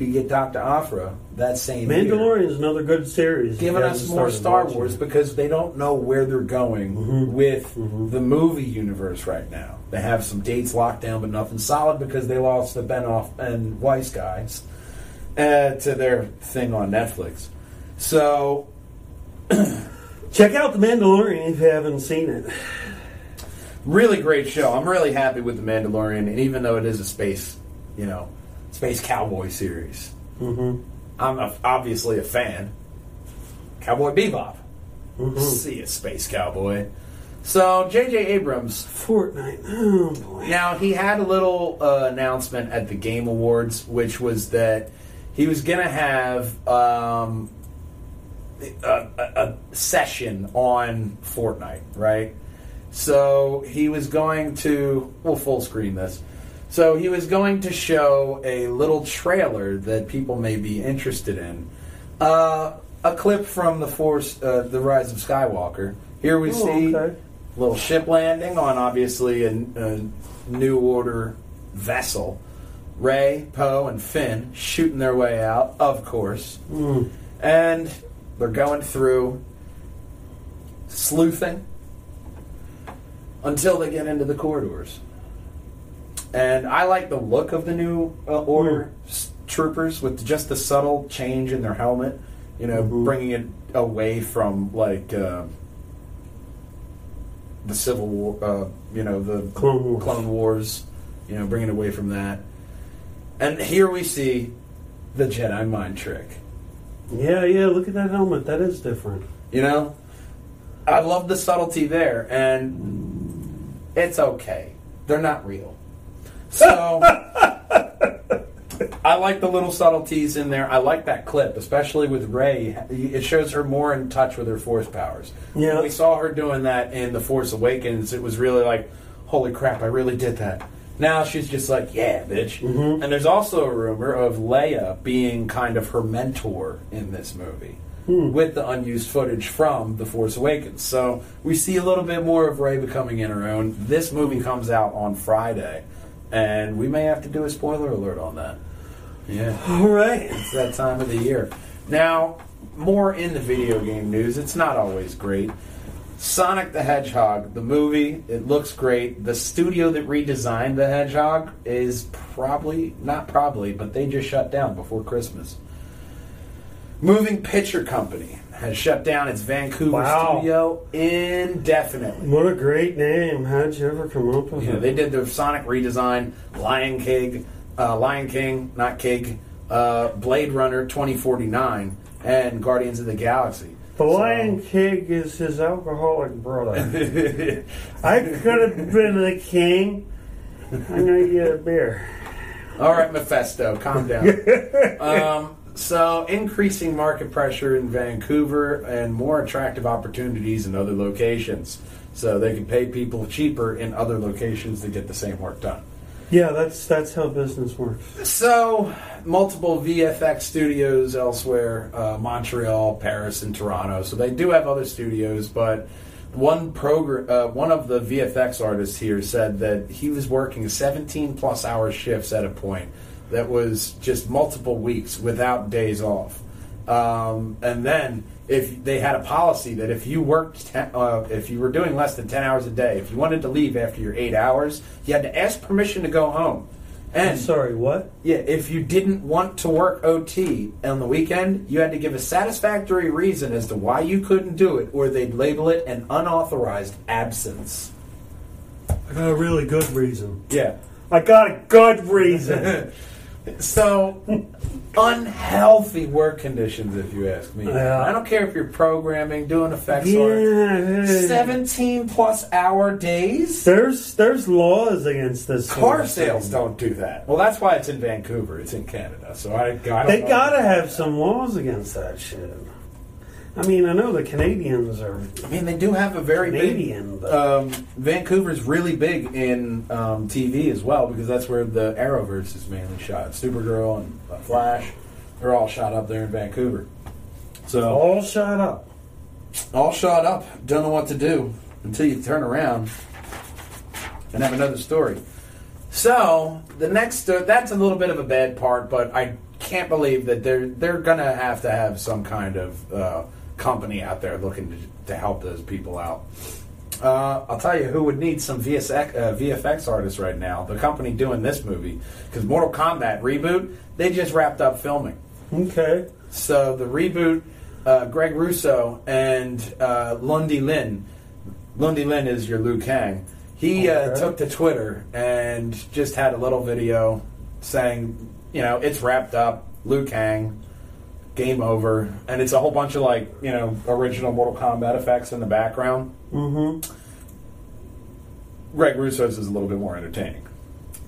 S2: we get Doctor Aphra that same year.
S3: Mandalorian is another good series.
S2: giving us more Star Wars
S3: it.
S2: because they don't know where they're going
S3: Mm-hmm.
S2: with the movie universe right now. They have some dates locked down, but nothing solid because they lost the Benioff and Weiss guys uh, to their thing on Netflix. So [clears throat]
S3: Check out The Mandalorian if you haven't seen it.
S2: really great show. I'm really happy with the Mandalorian, and even though it is a space, you know, space cowboy series,
S3: Mm-hmm.
S2: I'm a, obviously a fan. Cowboy Bebop.
S3: Mm-hmm.
S2: See a space cowboy. So J.J. Abrams
S3: Fortnite. Oh boy.
S2: Now he had a little uh, announcement at the Game Awards, which was that he was going to have um, a, a, a session on Fortnite, right? So he was going to we'll full screen this. So he was going to show a little trailer that people may be interested in. Uh, a clip from the Force, uh, the Rise of Skywalker. Here we
S3: Oh,
S2: see
S3: okay.
S2: little ship landing on obviously a, a new order vessel. Rey, Poe, and Finn shooting their way out, of course,
S3: Mm.
S2: and they're going through sleuthing until they get into the corridors. And I like the look of the new uh, order s- troopers with just the subtle change in their helmet. You know,
S3: Mhm.
S2: bringing it away from like uh, the Civil War. Uh, you know, the
S3: Clone Wars.
S2: Clone Wars. You know, bringing it away from that. And here we see the Jedi mind trick.
S3: Yeah, yeah. Look at that helmet. That is different.
S2: You know, I love the subtlety there, and it's okay. They're not real. So I like the little subtleties in there. I like that clip, especially with Rey. It shows her more in touch with her force powers.
S3: Yeah.
S2: When we saw her doing that in The Force Awakens, it was really like, holy crap, I really did that. Now she's just like, yeah, bitch.
S3: Mhm.
S2: And there's also a rumor of Leia being kind of her mentor in this movie
S3: Hmm.
S2: with the unused footage from The Force Awakens. So we see a little bit more of Rey becoming in her own. This movie comes out on Friday, and we may have to do a spoiler alert on that. Yeah, [laughs]
S3: All right.
S2: it's that time of the year. Now, more in the video game news. It's not always great. Sonic the Hedgehog, the movie, it looks great. The studio that redesigned the Hedgehog is probably, not probably, but they just shut down before Christmas. Moving Picture Company has shut down its Vancouver
S3: Wow.
S2: studio indefinitely.
S3: What a great name. How'd you ever come up with
S2: know,
S3: it?
S2: they did the Sonic redesign, Lion King, uh, Lion King, not King, uh, Blade Runner 2049, and Guardians of the Galaxy.
S3: The
S2: So-
S3: Lion King is his alcoholic brother. [laughs] I could have been a king. I'm gonna get a beer.
S2: All right, Mephisto, calm down. [laughs] um, So, increasing market pressure in Vancouver and more attractive opportunities in other locations. So, they can pay people cheaper in other locations to get the same work done.
S3: Yeah, that's that's how business works.
S2: So, multiple VFX studios elsewhere uh, Montreal, Paris, and Toronto. So, they do have other studios, but one program, uh, one of the VFX artists here said that he was working 17 plus hour shifts at a point that was just multiple weeks without days off. Um, and then if they had a policy that if you worked, ten, uh, if you were doing less than 10 hours a day, if you wanted to leave after your eight hours, you had to ask permission to go home.
S3: I'm
S2: And
S3: sorry, what?
S2: yeah, if you didn't want to work OT on the weekend, you had to give a satisfactory reason as to why you couldn't do it, or they'd label it an unauthorized absence.
S3: I got a really good reason.
S2: Yeah.
S3: I got a good reason. [laughs]
S2: So, unhealthy work conditions, if you ask me.
S3: Yeah.
S2: I don't care if you're programming, doing effects
S3: yeah.
S2: 17 plus hour days?
S3: There's there's laws against this.
S2: Car sales
S3: thing.
S2: don't do that. Well, that's why it's in Vancouver. It's in Canada. So I, I don't
S3: They gotta have some laws against that shit. I mean, I know the Canadians are
S2: I mean, they do have a very big
S3: Canadian, but
S2: um, Vancouver's really big in um, TV as well because that's where the Arrowverse is mainly shot. Supergirl and uh, Flash, they're all shot up there in Vancouver. So
S3: all shot up.
S2: all shot up, don't know what to do until you turn around and have another story. So the next, uh, that's a little bit of a bad part, but I can't believe that they're they're gonna have to have some kind of uh, company out there looking to, to help those people out. Uh, I'll tell you who would need some VSX, uh, VFX artists right now. The company doing this movie, because Mortal Kombat reboot, they just wrapped up filming.
S3: Okay.
S2: So the reboot, uh, Greg Russo and uh, Ludi Lin. Ludi Lin is your Liu Kang. He uh,
S3: Okay.
S2: took to Twitter and just had a little video saying, you know, it's wrapped up. Liu Kang, game over, and it's a whole bunch of like, you know, original Mortal Kombat effects in the background.
S3: Mm-hmm.
S2: Greg Russo's is a little bit more entertaining.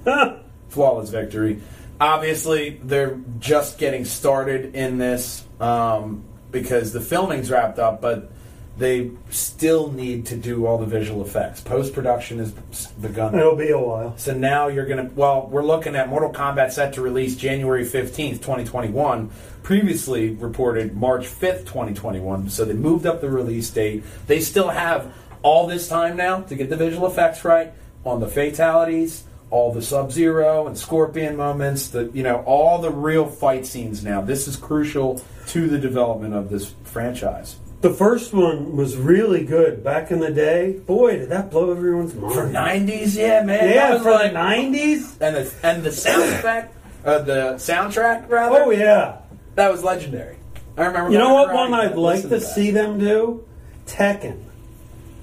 S2: [laughs] Flawless victory. Obviously, they're just getting started in this um, because the filming's wrapped up, but they still need to do all the visual effects. Post production has begun.
S3: It'll be a while.
S2: So now you're going to, well, we're looking at Mortal Kombat set to release January 15th, 2021. Previously reported March 5th, 2021. So they moved up the release date. They still have all this time now to get the visual effects right on the fatalities, all the Sub Zero and Scorpion moments, the, you know, all the real fight scenes now. This is crucial to the development of this franchise.
S3: The first one was really good back in the day. Boy, did that blow everyone's mind.
S2: For 90s, yeah, man.
S3: yeah, for
S2: like,
S3: the nineties.
S2: and the and the sound effect, uh, the soundtrack rather.
S3: Oh yeah.
S2: That was legendary. I remember.
S3: You know what one I'd like
S2: listen
S3: to see them do? Tekken.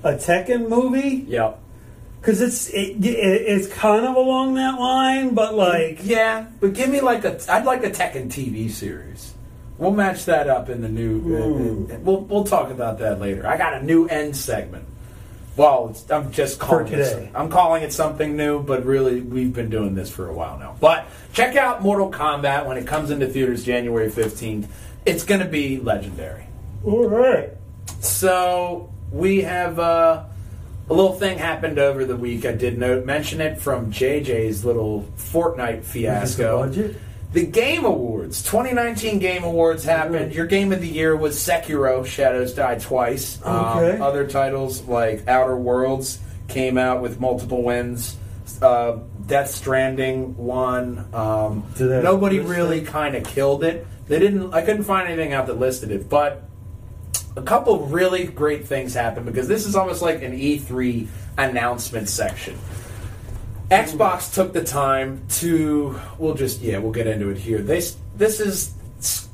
S3: A Tekken movie?
S2: Yep.
S3: Because it's it, it, it's kind of along that line, but like
S2: Yeah, but give me like a. I'd like a Tekken TV series. We'll match that up in the new. Uh, we'll we'll talk about that later. I got a new end segment. Well, it's, I'm just calling it.
S3: today.
S2: I'm calling it something new, but really we've been doing this for a while now. But check out Mortal Kombat when it comes into theaters January 15th. It's going to be legendary.
S3: all right.
S2: So we have uh, a little thing happened over the week. I did note mention it from JJ's little Fortnite fiasco. The Game Awards, 2019 Game Awards happened. Your game of the year was Sekiro: Shadows Die Twice.
S3: Okay.
S2: Um, other titles like Outer Worlds came out with multiple wins. Uh, Death Stranding won. Um, nobody really kind of killed it. They didn't. I couldn't find anything out that listed it, but a couple of really great things happened because this is almost like an E3 announcement section. Xbox took the time to. We'll just yeah, we'll get into it here. This this is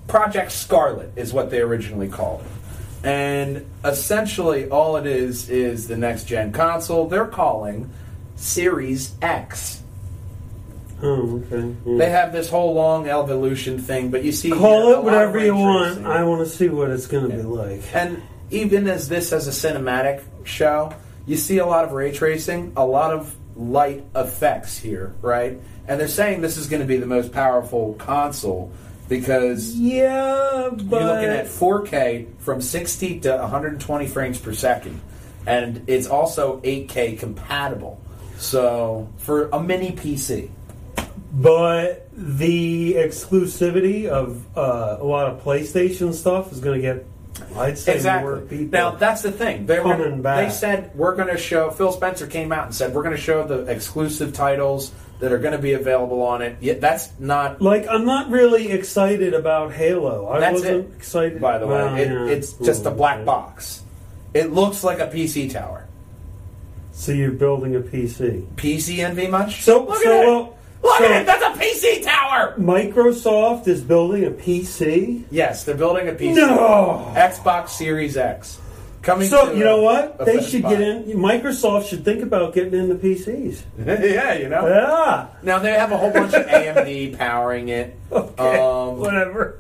S2: Project Scarlett is what they originally called it, and essentially all it is is the next gen console. They're calling Series X.
S3: Oh, okay. yeah.
S2: They have this whole long evolution thing, but you see
S3: Call it whatever you want.
S2: tracing.
S3: I want to see what it's going to be like.
S2: And even as this as a cinematic show, you see a lot of ray tracing, a lot of light effects here, right? And they're saying this is going to be the most powerful console because
S3: Yeah, but
S2: you're looking at 4K from 60 to 120 frames per second, and it's also 8K compatible. So for a mini PC,
S3: but the exclusivity of uh, a lot of PlayStation stuff is going to get, I'd say,
S2: exactly.
S3: people.
S2: Now that's the thing. They were. They said we're going to show. Phil Spencer came out and said we're going to show the exclusive titles that are going to be available on it. Yet that's not.
S3: like, I'm not really excited about Halo. I
S2: That's
S3: wasn't
S2: it.
S3: excited.
S2: By the way,
S3: Well,
S2: it,
S3: yeah.
S2: it's just a black box. It looks like a PC tower.
S3: So you're building a PC.
S2: PC envy much?
S3: So,
S2: look
S3: so
S2: at it.
S3: well,
S2: Look
S3: so
S2: at it. That's a PC tower.
S3: Microsoft is building a PC.
S2: Yes, they're building a PC.
S3: No.
S2: Xbox Series X. Coming
S3: So you know what? They should
S2: Buy.
S3: get in. Microsoft should think about getting in the PCs. [laughs]
S2: yeah, you know.
S3: Yeah.
S2: Now they have a whole bunch of AMD powering it. [laughs]
S3: Okay.
S2: Um,
S3: Whatever.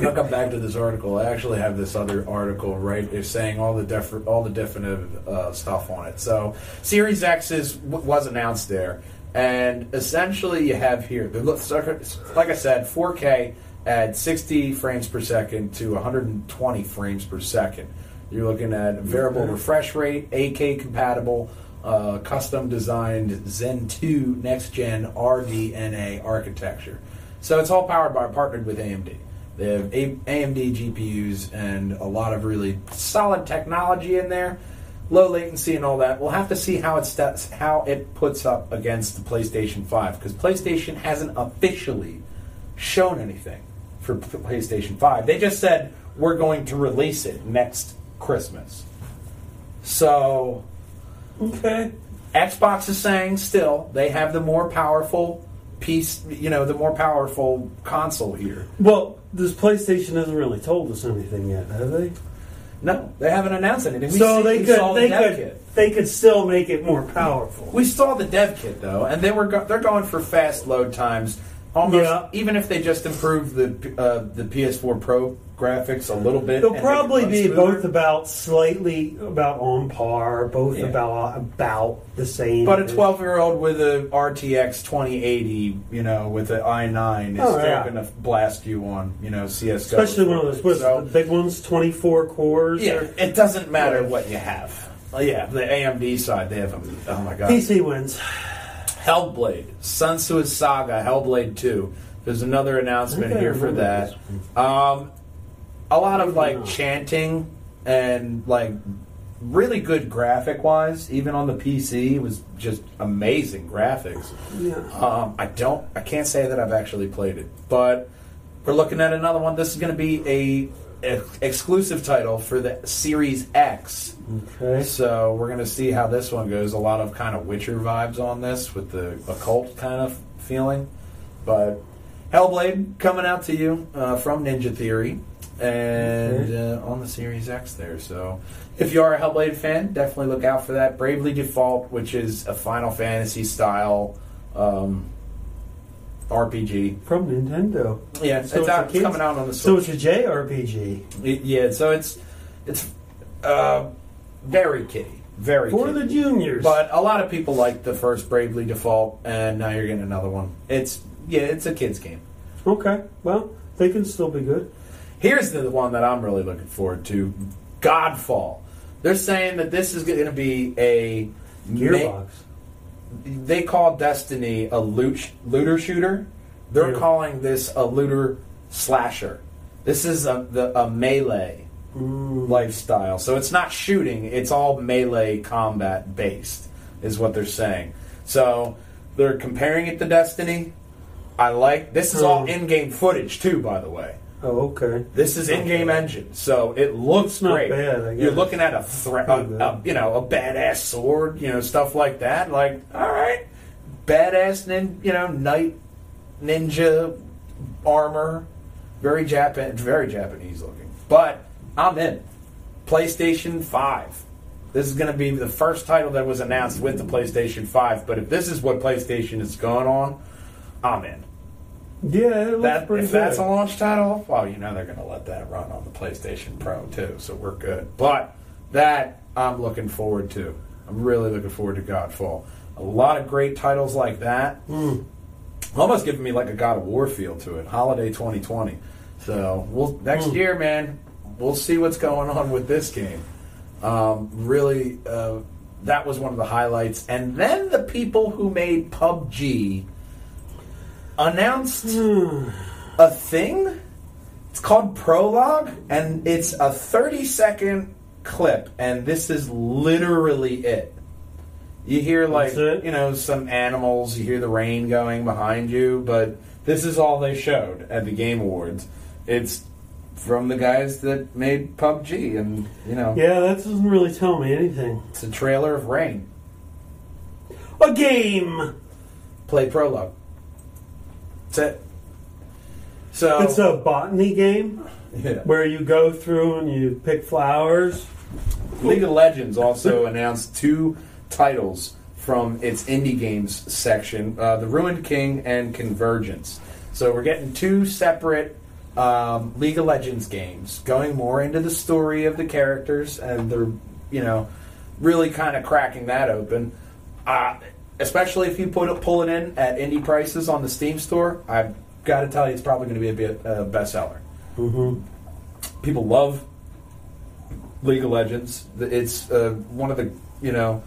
S2: I'll come back to this article. I actually have this other article right. They're saying all the def- all the definitive uh, stuff on it. So Series X is w- was announced there, and essentially you have here. the look- Like I said, 4K at 60 frames per second to 120 frames per second. You're looking at variable refresh rate, 8K compatible, uh, custom designed Zen 2 next gen RDNA architecture. So it's all powered by partnered with AMD. They have AMD GPUs and a lot of really solid technology in there, low latency and all that. We'll have to see how it st- how it puts up against the PlayStation 5 because PlayStation hasn't officially shown anything for PlayStation 5. They just said we're going to release it next Christmas. So
S3: Okay.
S2: Xbox is saying still they have the more powerful piece, you know, the more powerful console here.
S3: Well, this PlayStation hasn't really told us anything yet, have they?
S2: No, they haven't announced anything. We
S3: so
S2: see-
S3: they could
S2: saw the
S3: they
S2: dev
S3: could
S2: kit.
S3: they could still make it more powerful.
S2: We saw the dev kit though, and they were go- they're going for fast load times. Almost
S3: Yeah.
S2: even if they just improve the uh, the PS4 Pro graphics a little bit,
S3: They'll
S2: and make it
S3: probably be
S2: smoother.
S3: both about slightly about on par, both
S2: Yeah.
S3: about about the same.
S2: But a 12 year old with a RTX 2080, you know, with an i9 is
S3: Oh,
S2: still
S3: yeah.
S2: going to blast you on, you know, CSGO.
S3: especially one of those what's
S2: So-
S3: the big ones, twenty four cores.
S2: Yeah,
S3: or-
S2: it doesn't matter what you have. Oh, yeah, the AMD side, they have them. oh my god.
S3: PC wins.
S2: Hellblade, Senua's Saga, Hellblade 2. There's another announcement
S3: Okay,
S2: here for that. Um, a lot of like chanting and like really good graphic wise, even on the PC, was just amazing graphics.
S3: Yeah.
S2: Um, I don't, I can't say that I've actually played it, but we're looking at another one. This is going to be a, a exclusive title for the Series X.
S3: Okay.
S2: So we're going to see how this one goes. A lot of kind of Witcher vibes on this with the occult kind of feeling. But Hellblade coming out to you uh, from Ninja Theory and uh, on the Series X there. So if you are a Hellblade fan, definitely look out for that. Bravely Default, which is a Final Fantasy style um, RPG.
S3: From Nintendo.
S2: Yeah,
S3: So
S2: it's, out, it's coming out on the
S3: So it's a JRPG.
S2: It- yeah, so it's it's uh, very kiddie, very
S3: For the juniors.
S2: But a lot of people like the first Bravely Default, and now you're getting another one. It's yeah, it's a kids game.
S3: okay. Well, they can still be good.
S2: Here's the one that I'm really looking forward to: Godfall. They're saying that this is going to be a
S3: Gearbox.
S2: they call Destiny a loot looter shooter. They're
S3: Yeah.
S2: calling this a looter slasher. This is a the, a melee
S3: Mm.
S2: lifestyle. So it's not shooting; it's all melee combat based, is what they're saying. So they're comparing it to Destiny. I like this is all
S3: Hmm.
S2: in-game footage too, by the way.
S3: Oh, okay.
S2: This is in-game engine, so it looks great.
S3: bad,
S2: You're looking at a threat,
S3: Pretty good.
S2: a, a, you know, a badass sword, you know, stuff like that. Like, all right, badass, nin, you know, knight, ninja armor, very Japan, very Japanese looking. But I'm in. PlayStation Five. This is going to be the first title that was announced with the PlayStation Five. But if this is what PlayStation is going on, I'm in.
S3: Yeah, it looks
S2: That,
S3: pretty
S2: if
S3: good.
S2: that's a launch title, well, you know they're going to let that run on the PlayStation Pro too, so we're good. But that I'm looking forward to. I'm really looking forward to Godfall. A lot of great titles like that.
S3: Mm.
S2: almost giving me like a God of War feel to it. Holiday 2020. So we'll next
S3: Hmm.
S2: year, man. We'll see what's going on with this game. Um, really, uh, that was one of the highlights. And then the people who made PUBG announced hmm. a thing. It's called Prologue, and it's a 30 second clip, and this is literally it. You hear like
S3: That's it?
S2: you know some animals, you hear the rain going behind you, but this is all they showed at the Game Awards. It's from the guys that made PUBG, and you know
S3: Yeah, that doesn't really tell me anything.
S2: it's a trailer of rain.
S3: A game.
S2: Play Prologue. That's it. So
S3: It's a botany game [laughs]
S2: yeah.
S3: where you go through and you pick flowers.
S2: League of Legends also announced two titles from its indie games section: uh, The Ruined King and Convergence. So we're getting two separate um, League of Legends games, going more into the story of the characters, and they're you know really kind of cracking that open. Uh, especially if you put it, pull it in at indie prices on the Steam store, I've got to tell you, it's probably going to be a bit, uh, bestseller
S3: Mm-hmm.
S2: people love League of Legends. It's uh, one of the you know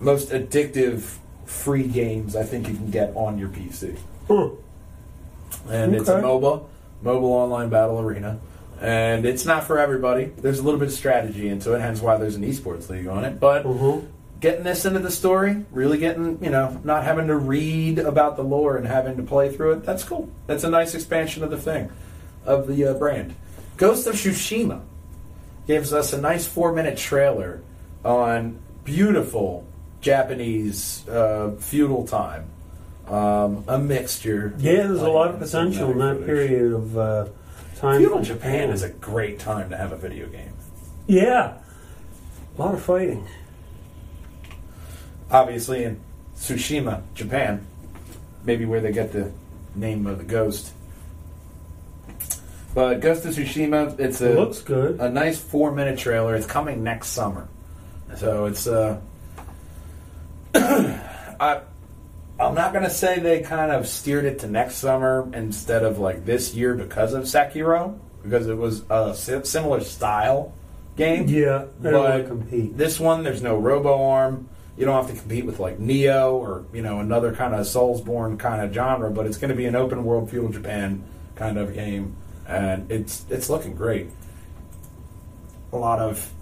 S2: most addictive free games I think you can get on your PC,
S3: Huh.
S2: and it's a
S3: Okay.
S2: MOBA, mobile online battle arena, and it's not for everybody. There's a little bit of strategy into it, hence why there's an esports league on it. But
S3: Mhm.
S2: Getting this into the story, really getting, you know, not having to read about the lore and having to play through it, that's cool. That's a nice expansion of the thing, of the uh, brand. Ghost of Tsushima gives us a nice four minute trailer on beautiful Japanese uh, feudal time. Um, a mixture.
S3: Yeah, there's a lot of potential in that
S2: footage.
S3: period of uh, time.
S2: Feudal Japan is a great time to have a video game.
S3: yeah, a lot of fighting.
S2: Obviously in Tsushima, Japan, maybe where they get the name of the ghost. But Ghost of Tsushima, it's a
S3: looks good.
S2: a nice four minute trailer. It's coming next summer, so it's uh, [clears throat] I I'm not gonna say they kind of steered it to next summer instead of like this year because of Sekiro because it was a similar style game.
S3: Yeah,
S2: But
S3: to compete.
S2: This one, there's no robo arm. You don't have to compete with like Nioh or you know another kind of Soulsborne kind of genre, but it's going to be an open world feudal Japan kind of game, and it's it's looking great. A lot of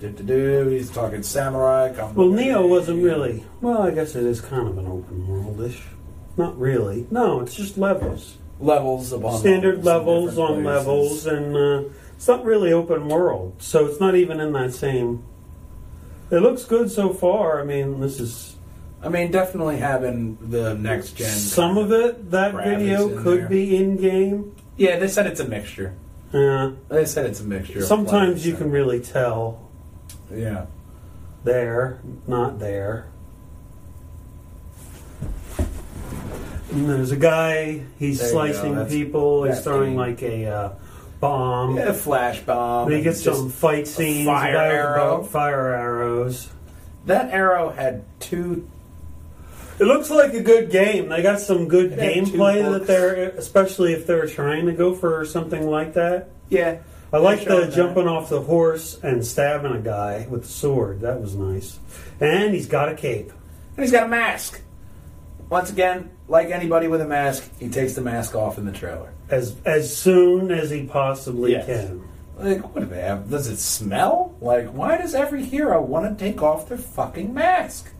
S2: do do do. He's talking samurai.
S3: Well,
S2: Nioh
S3: wasn't really. Well, I guess it is kind of an open worldish. Not really. No, it's just levels.
S2: levels upon
S3: Standard
S2: levels,
S3: levels on
S2: places.
S3: levels, and uh, it's not really open world. So it's not even in that same. It looks good so far. I mean, this is
S2: I mean, definitely having the next gen.
S3: some of it. That video
S2: in
S3: could
S2: there.
S3: be in game.
S2: Yeah, they said it's a mixture.
S3: Yeah.
S2: They said it's a mixture. of
S3: Sometimes you can really tell
S2: Yeah.
S3: there, not there. And there's a guy, he's
S2: There you go,
S3: slicing
S2: that's-
S3: people, he's throwing like a uh, bomb.
S2: Yeah, a flash bomb.
S3: And he
S2: and
S3: gets
S2: just-
S3: some fight scenes,
S2: fire
S3: a a
S2: arrow.
S3: fire arrows.
S2: That arrow had two.
S3: It looks like a good game. They got some good
S2: It had two
S3: gameplay that they're, especially if they're trying to go for something like that.
S2: Yeah.
S3: I like the
S2: that.
S3: jumping off the horse and stabbing a guy with the sword. That was nice. And he's got a cape.
S2: And he's got a mask. Once again, like anybody with a mask, he takes the mask off in the trailer.
S3: As as soon as he possibly
S2: Yes.
S3: can.
S2: Like, what do they have? Does it smell? Like, why does every hero want to take off their fucking mask?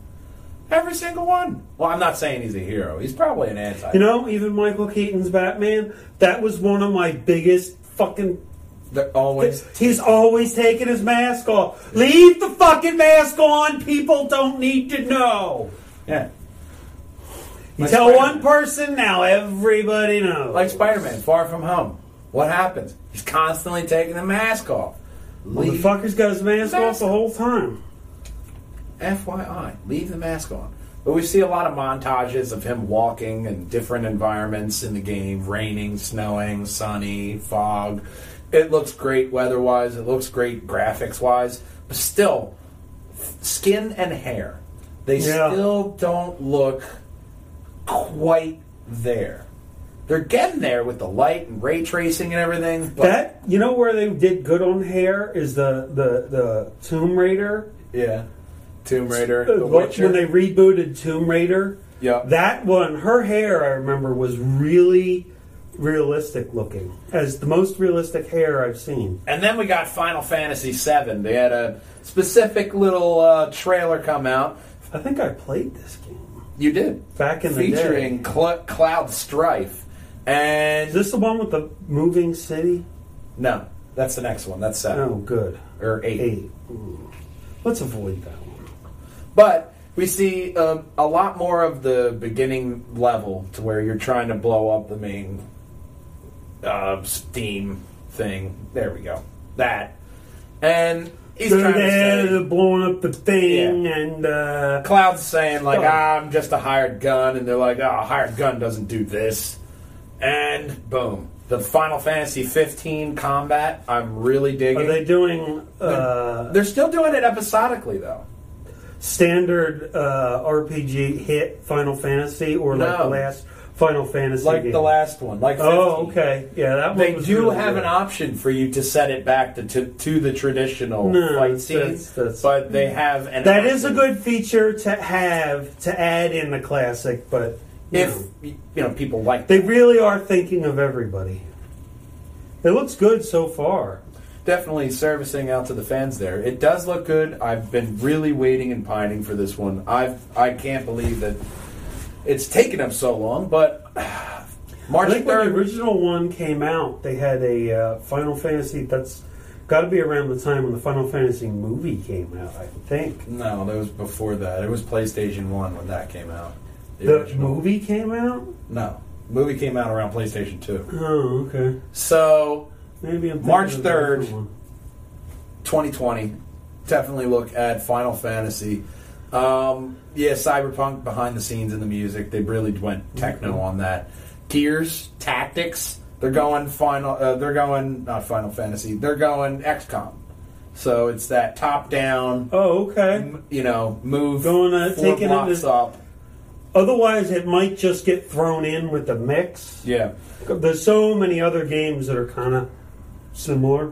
S2: Every single one. Well, I'm not saying he's a hero. He's probably an anti.
S3: You know, even Michael Keaton's Batman, that was one of my biggest fucking.
S2: They're always.
S3: He's always taking his mask off. Leave the fucking mask on. People don't need to know.
S2: Yeah.
S3: You tell
S2: Spider-Man.
S3: one person, now everybody knows.
S2: Like Spider Man, Far From Home. What happens? He's constantly taking the mask off. Leave-
S3: fucker's got his mask
S2: Mask.
S3: off the whole time.
S2: FYI, leave the mask on. But we see a lot of montages of him walking in different environments in the game raining, snowing, sunny, fog. It looks great weather wise, it looks great graphics wise, but still, skin and hair. They
S3: Yeah.
S2: still don't look quite there. They're getting there with the light and ray tracing and everything. But
S3: That you know where they did good on hair is the the the Tomb Raider.
S2: yeah, Tomb Raider,
S3: Uh,
S2: The
S3: what-
S2: Witcher.
S3: when they rebooted Tomb Raider.
S2: yeah,
S3: That one, her hair, I remember, was really realistic looking, as the most realistic hair I've seen.
S2: And then we got Final Fantasy VII. They had a specific little uh, trailer come out.
S3: I think I played this game
S2: You did.
S3: back in the
S2: Featuring
S3: day.
S2: Cl- Cloud Strife. And
S3: Is this the one with the moving city?
S2: no, that's the next one. That's seven
S3: Oh, good.
S2: or eight.
S3: Eight. Mm. Let's avoid that one.
S2: But we see uh, a lot more of the beginning level to where you're trying to blow up the main uh, Steam thing. There we go. That. And he's
S3: So
S2: trying to
S3: they're blowing up the thing,
S2: Yeah.
S3: and uh,
S2: Cloud's saying like,
S3: Oh.
S2: ah, I'm just a hired gun, and they're like, oh, a hired gun doesn't do this, and boom, the Final Fantasy 15 combat. I'm really digging.
S3: are they doing uh,
S2: They're still doing it episodically though.
S3: standard uh, RPG hit Final Fantasy or like
S2: No.
S3: the last Final Fantasy?
S2: Like
S3: game?
S2: the last one, like 15.
S3: Oh, okay. Yeah, that one
S2: They do
S3: really
S2: have
S3: good.
S2: an option for you to set it back to to, to the traditional
S3: No,
S2: fight
S3: that's-
S2: scenes,
S3: that's-
S2: but they have an.
S3: That is a good feature to have to add in the classic, but you
S2: if
S3: know,
S2: you know people like.
S3: they really are thinking of everybody. It looks good so far.
S2: definitely servicing out to the fans there. It does look good. I've been really waiting and pining for this one. I've I can't believe that it's taken them so long, but [sighs] March
S3: I think when the original one came out, they had a uh, Final Fantasy. That's got to be around the time when the Final Fantasy movie came out. I think
S2: No, that was before that. It was PlayStation One when that came out.
S3: the
S2: original.
S3: movie came out.
S2: No, movie came out around PlayStation Two.
S3: Oh, okay.
S2: So
S3: Maybe I'm
S2: March 3rd. 2020. Definitely look at Final Fantasy. Um, yeah, Cyberpunk behind the scenes in the music. They really went techno on that. Gears Tactics. They're going final. Uh, they're going not Final Fantasy. They're going XCOM. So it's that top down.
S3: Oh, okay.
S2: m- You know, move
S3: Going, uh,
S2: four
S3: taking
S2: blocks up.
S3: Otherwise, it might just get thrown in with the mix.
S2: Yeah,
S3: There's so many other games that are kind of similar.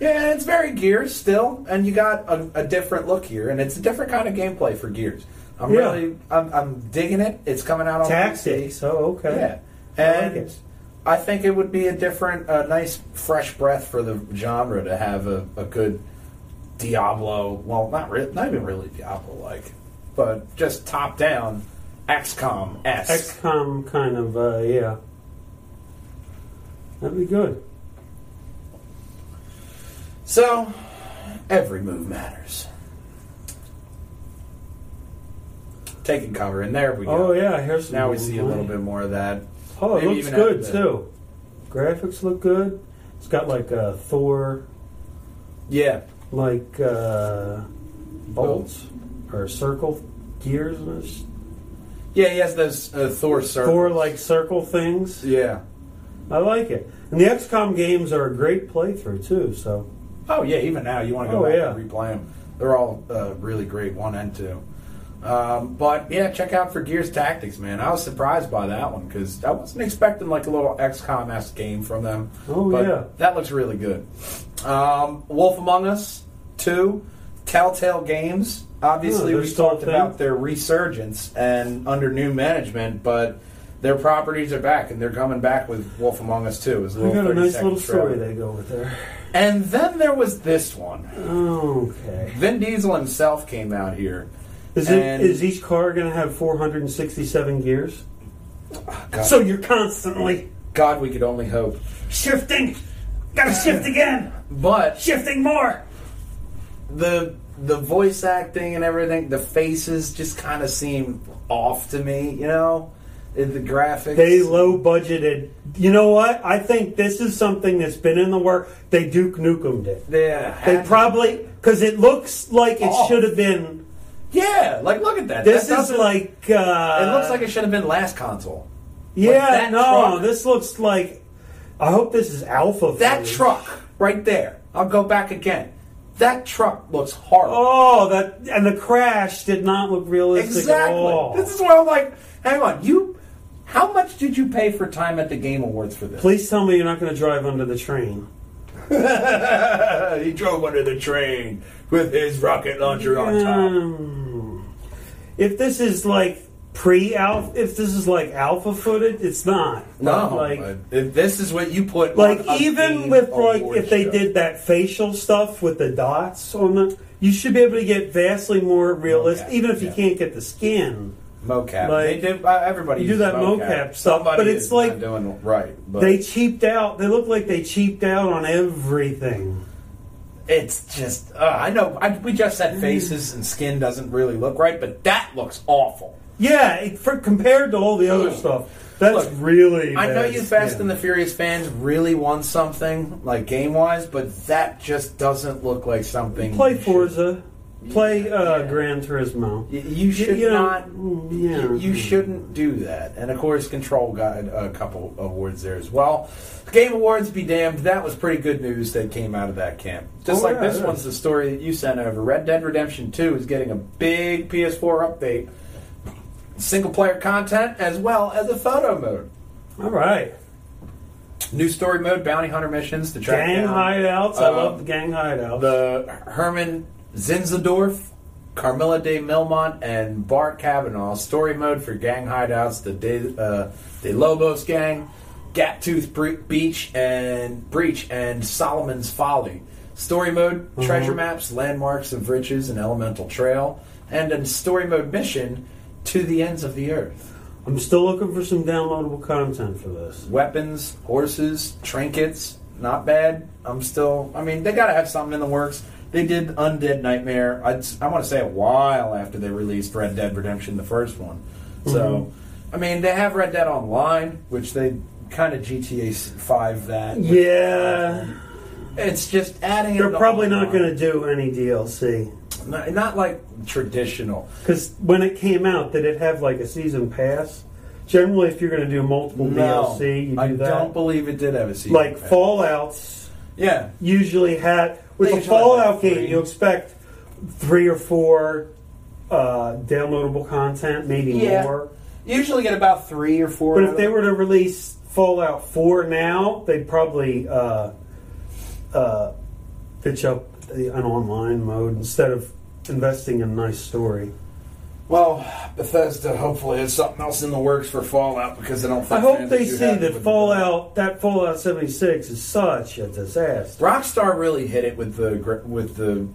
S2: Yeah. It's very Gears still, and you got a, a different look here, and it's a different kind of gameplay for Gears. I'm
S3: Yeah.
S2: really, I'm, I'm digging it. It's coming out on PC.
S3: Tactics. Oh, okay.
S2: Yeah,
S3: I like
S2: and
S3: it.
S2: I think it would be a different, a nice fresh breath for the genre to have a, a good Diablo. Well, not re- not even really Diablo like, but just top down XCOM s.
S3: XCOM kind of, uh, yeah. That'd be good.
S2: So every move matters. Taking cover, and there we go.
S3: Oh, yeah, here's
S2: Now we see a little bit more of that.
S3: Oh, it
S2: Maybe
S3: looks good,
S2: the-
S3: too. Graphics look good. It's got like a Thor,
S2: Yeah,
S3: like uh, bolts or circle gears.
S2: yeah. He has those uh, Thor circles.
S3: Thor like circle things.
S2: Yeah.
S3: I like it. And the XCOM games are a great playthrough too. So
S2: Oh yeah, even now you want to go
S3: Oh,
S2: back
S3: yeah.
S2: and replay them. They're all uh, really great, one and two. Um, but yeah, check out for Gears Tactics, man. I was surprised by that one because I wasn't expecting like a little XCOM esque game from them.
S3: Oh,
S2: but
S3: yeah.
S2: that looks really good. Um, Wolf Among Us two, Telltale Games. Obviously,
S3: they're
S2: we talked about their resurgence and under new management, but their properties are back and they're coming back with Wolf Among Us too.
S3: We got a nice little story
S2: trailer.
S3: they go with there.
S2: And then there was this one.
S3: Okay.
S2: Vin Diesel himself came out here.
S3: Is it is each car going to have 467 gears?
S2: God,
S3: So you're constantly
S2: God, we could only hope.
S3: shifting. Got to shift again.
S2: But
S3: Shifting more.
S2: the the voice acting and everything, the faces just kind of seem off to me. You know, the graphics.
S3: They low budgeted. You know what? I think this is something that's been in the work. They Duke Nukem it.
S2: Yeah,
S3: They
S2: had-
S3: probably because it looks like it should have been.
S2: Yeah, like look at that.
S3: This
S2: That
S3: is like. Uh,
S2: It looks like it should have been last console.
S3: Yeah,
S2: that
S3: no,
S2: truck-
S3: this looks like. I hope this is alpha.
S2: That
S3: footage.
S2: truck right there. I'll go back again. That truck looks horrible.
S3: Oh, that and the crash did not look realistic at
S2: Exactly.
S3: all.
S2: This is where I'm like, hang on, you How much did you pay for time at the Game Awards for this?
S3: Please tell me you're not going to drive under the train. [laughs]
S2: he drove under the train with his rocket launcher on top.
S3: Um, if this is like pre alpha, if this is like alpha footage, it's not.
S2: No,
S3: like
S2: if this is what you put.
S3: like
S2: on
S3: even
S2: Game
S3: with like
S2: Award
S3: if they
S2: show.
S3: did that facial stuff with the dots on the, you should be able to get vastly more realistic.
S2: Okay,
S3: Even if you can't get the skin,
S2: mocap,
S3: like-
S2: they do. Uh, everybody
S3: You do that mocap stuff,
S2: Somebody
S3: but it's
S2: is
S3: like-
S2: doing right. But
S3: they cheaped out. They look like they cheaped out on everything.
S2: it's just. Uh, I know. I, we just said faces and skin doesn't really look right, but that looks awful.
S3: Yeah, it, for, compared to all the other stuff, that's
S2: Look,
S3: really.
S2: I know you Fast
S3: skin.
S2: and the Furious fans really want something like game wise, but that just doesn't look like something.
S3: Play Forza, play uh,
S2: Yeah.
S3: Gran Turismo.
S2: Y- You should
S3: You know,
S2: not.
S3: mm, yeah.
S2: You, you shouldn't do that. And of course, Control got a couple awards there as well. Game Awards be damned. That was pretty good news that came out of that camp. Just
S3: Oh,
S2: like
S3: yeah,
S2: this one's the story that you sent over. Red Dead Redemption 2 is getting a big PS4 update, single player content as well as a photo mode.
S3: All right,
S2: New story mode, bounty hunter missions track
S3: gang
S2: down
S3: hideouts. I
S2: uh,
S3: love the gang hideouts.
S2: the Herman Zinzendorf, Carmilla de Milmont, and Bart Kavanaugh. Story mode for gang hideouts, the De, uh, De Lobos gang, Gaptooth Bre- Beach and Breach, and Solomon's Folly. Story mode, treasure maps, landmarks of riches, and elemental trail, and a story mode mission to the ends of the earth.
S3: I'm still looking for some downloadable content for this.
S2: weapons, horses, trinkets. Not bad. I'm still. I mean, they got to have something in the works. They did Undead Nightmare. I'd, I want to say a while after they released Red Dead Redemption, the first one. So, mm-hmm. I mean, they have Red Dead Online, which they kind of GTA Five that.
S3: Yeah,
S2: It's just adding.
S3: they're probably
S2: on.
S3: not going to do any DLC
S2: Not, not like traditional.
S3: because when it came out, did it have like a season pass? Generally, if you're going to do multiple
S2: No,
S3: DLC, you do
S2: I
S3: that.
S2: don't believe it did have a season.
S3: like
S2: pass.
S3: Fallout's
S2: Yeah,
S3: usually had with a Fallout game, you expect three or four uh, downloadable content, maybe
S2: Yeah.
S3: more.
S2: you usually get about three or four.
S3: But if they were to release Fallout 4 now, they'd probably uh, uh, pitch up an online mode instead of investing in a nice story.
S2: Well, Bethesda hopefully has something else in the works for Fallout because I don't. Think
S3: I hope they see that Fallout, that Fallout 76 is such a disaster.
S2: Rockstar really hit it with the with the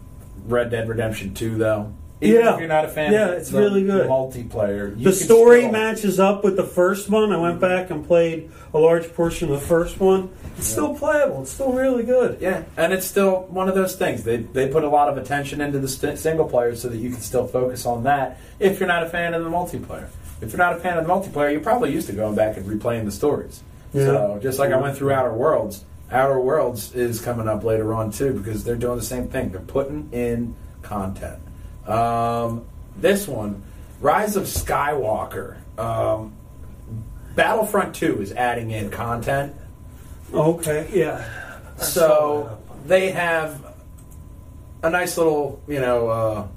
S2: Red Dead Redemption Two, though. Even
S3: Yeah.
S2: if you're not a fan,
S3: Yeah, it's
S2: the
S3: really good.
S2: Multiplayer.
S3: The story
S2: still-
S3: matches up with the first one. I went back and played a large portion of the first one. It's still playable. It's still really good.
S2: Yeah, and it's still one of those things. They they put a lot of attention into the st- single player so that you can still focus on that. If you're not a fan of the multiplayer, if you're not a fan of the multiplayer, you're probably used to going back and replaying the stories.
S3: Yeah.
S2: So just like I went through Outer Worlds, Outer Worlds is coming up later on too because they're doing the same thing. They're putting in content. Um, this one, Rise of Skywalker. Um, Battlefront 2 is adding in content.
S3: Okay, yeah.
S2: So they have a nice little, you know, uh,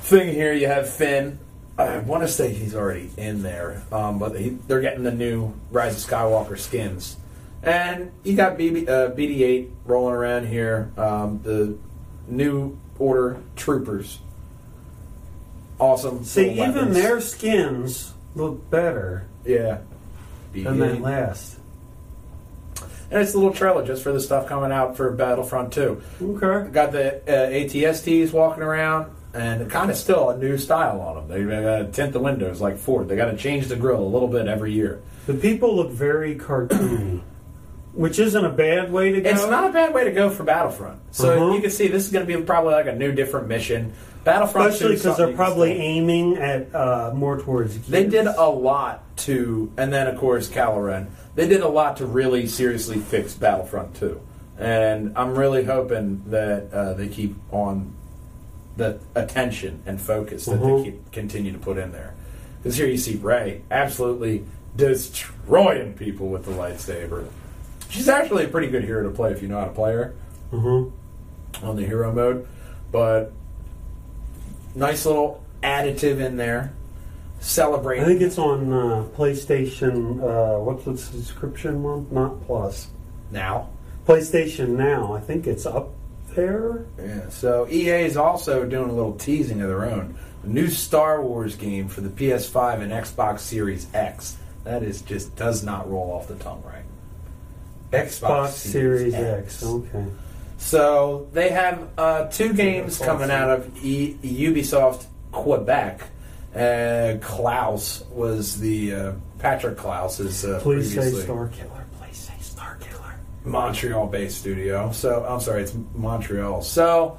S2: thing here. You have Finn. I want to say he's already in there, um, but he, they're getting the new Rise of Skywalker skins, and you got BB, uh, BD-8 rolling around here. Um, the new Order troopers, awesome.
S3: See, even
S2: weapons.
S3: their skins look better
S2: yeah.
S3: than that
S2: BB-8.
S3: last.
S2: And it's a little trailer just for the stuff coming out for Battlefront 2.
S3: Okay.
S2: Got the uh, ATSTs walking around, and kind of still a new style on them. They got to tint the windows like Ford. They got to change the grill a little bit every year.
S3: The people look very cartoony, which isn't a bad way to go.
S2: It's not a bad way to go for Battlefront. So
S3: Uh-huh.
S2: you can see this is going to be probably like a new, different mission. Battlefront,
S3: especially because they're probably aiming at uh, more towards. Kids.
S2: They did a lot to, and then of course Caloran. They did a lot to really seriously fix Battlefront 2, and I'm really hoping that uh, they keep on the attention and focus that
S3: Mhm.
S2: they keep continue to put in there. Because here you see Rey absolutely destroying people with the lightsaber. She's actually a pretty good hero to play if you know how to play her
S3: Mhm.
S2: on the hero mode. But nice little additive in there. celebrate.
S3: I think it's on uh, PlayStation. Uh, what's the subscription one? Not Plus.
S2: now.
S3: PlayStation Now. I think it's up there.
S2: Yeah. So EA is also doing a little teasing of their own. A new Star Wars game for the PS5 and Xbox Series X. That is just does not roll off the tongue right.
S3: Xbox Series X. Okay.
S2: So they have uh, two games coming out of e- Ubisoft Quebec. Uh, Klaus was the uh, Patrick Klaus is uh,
S3: Please say Star Killer. Please say Star Killer.
S2: Montreal-based studio. So I'm sorry, it's Montreal. So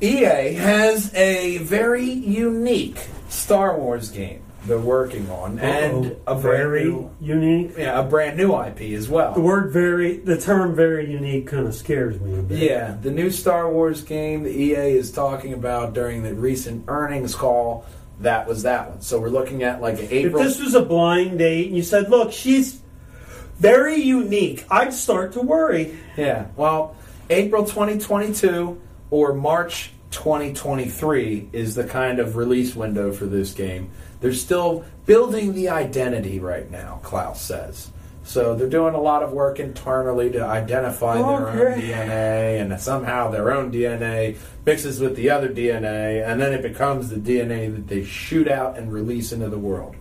S2: EA has a very unique Star Wars game they're working on, and a
S3: very
S2: new,
S3: unique.
S2: yeah, a brand new IP as well.
S3: The word "very," the term "very unique" kind of scares me a bit.
S2: Yeah, the new Star Wars game the EA is talking about during the recent earnings call, that was that one. So we're looking at like an
S3: If
S2: April.
S3: this was a blind date and you said, "Look, she's very unique," I'd start to worry.
S2: yeah, well, April 2022 or March 2023 is the kind of release window for this game. They're still building the identity right now, Klaus says. So they're doing a lot of work internally to identify their own DNA, and somehow their own DNA mixes with the other DNA, and then it becomes the DNA that they shoot out and release into the world.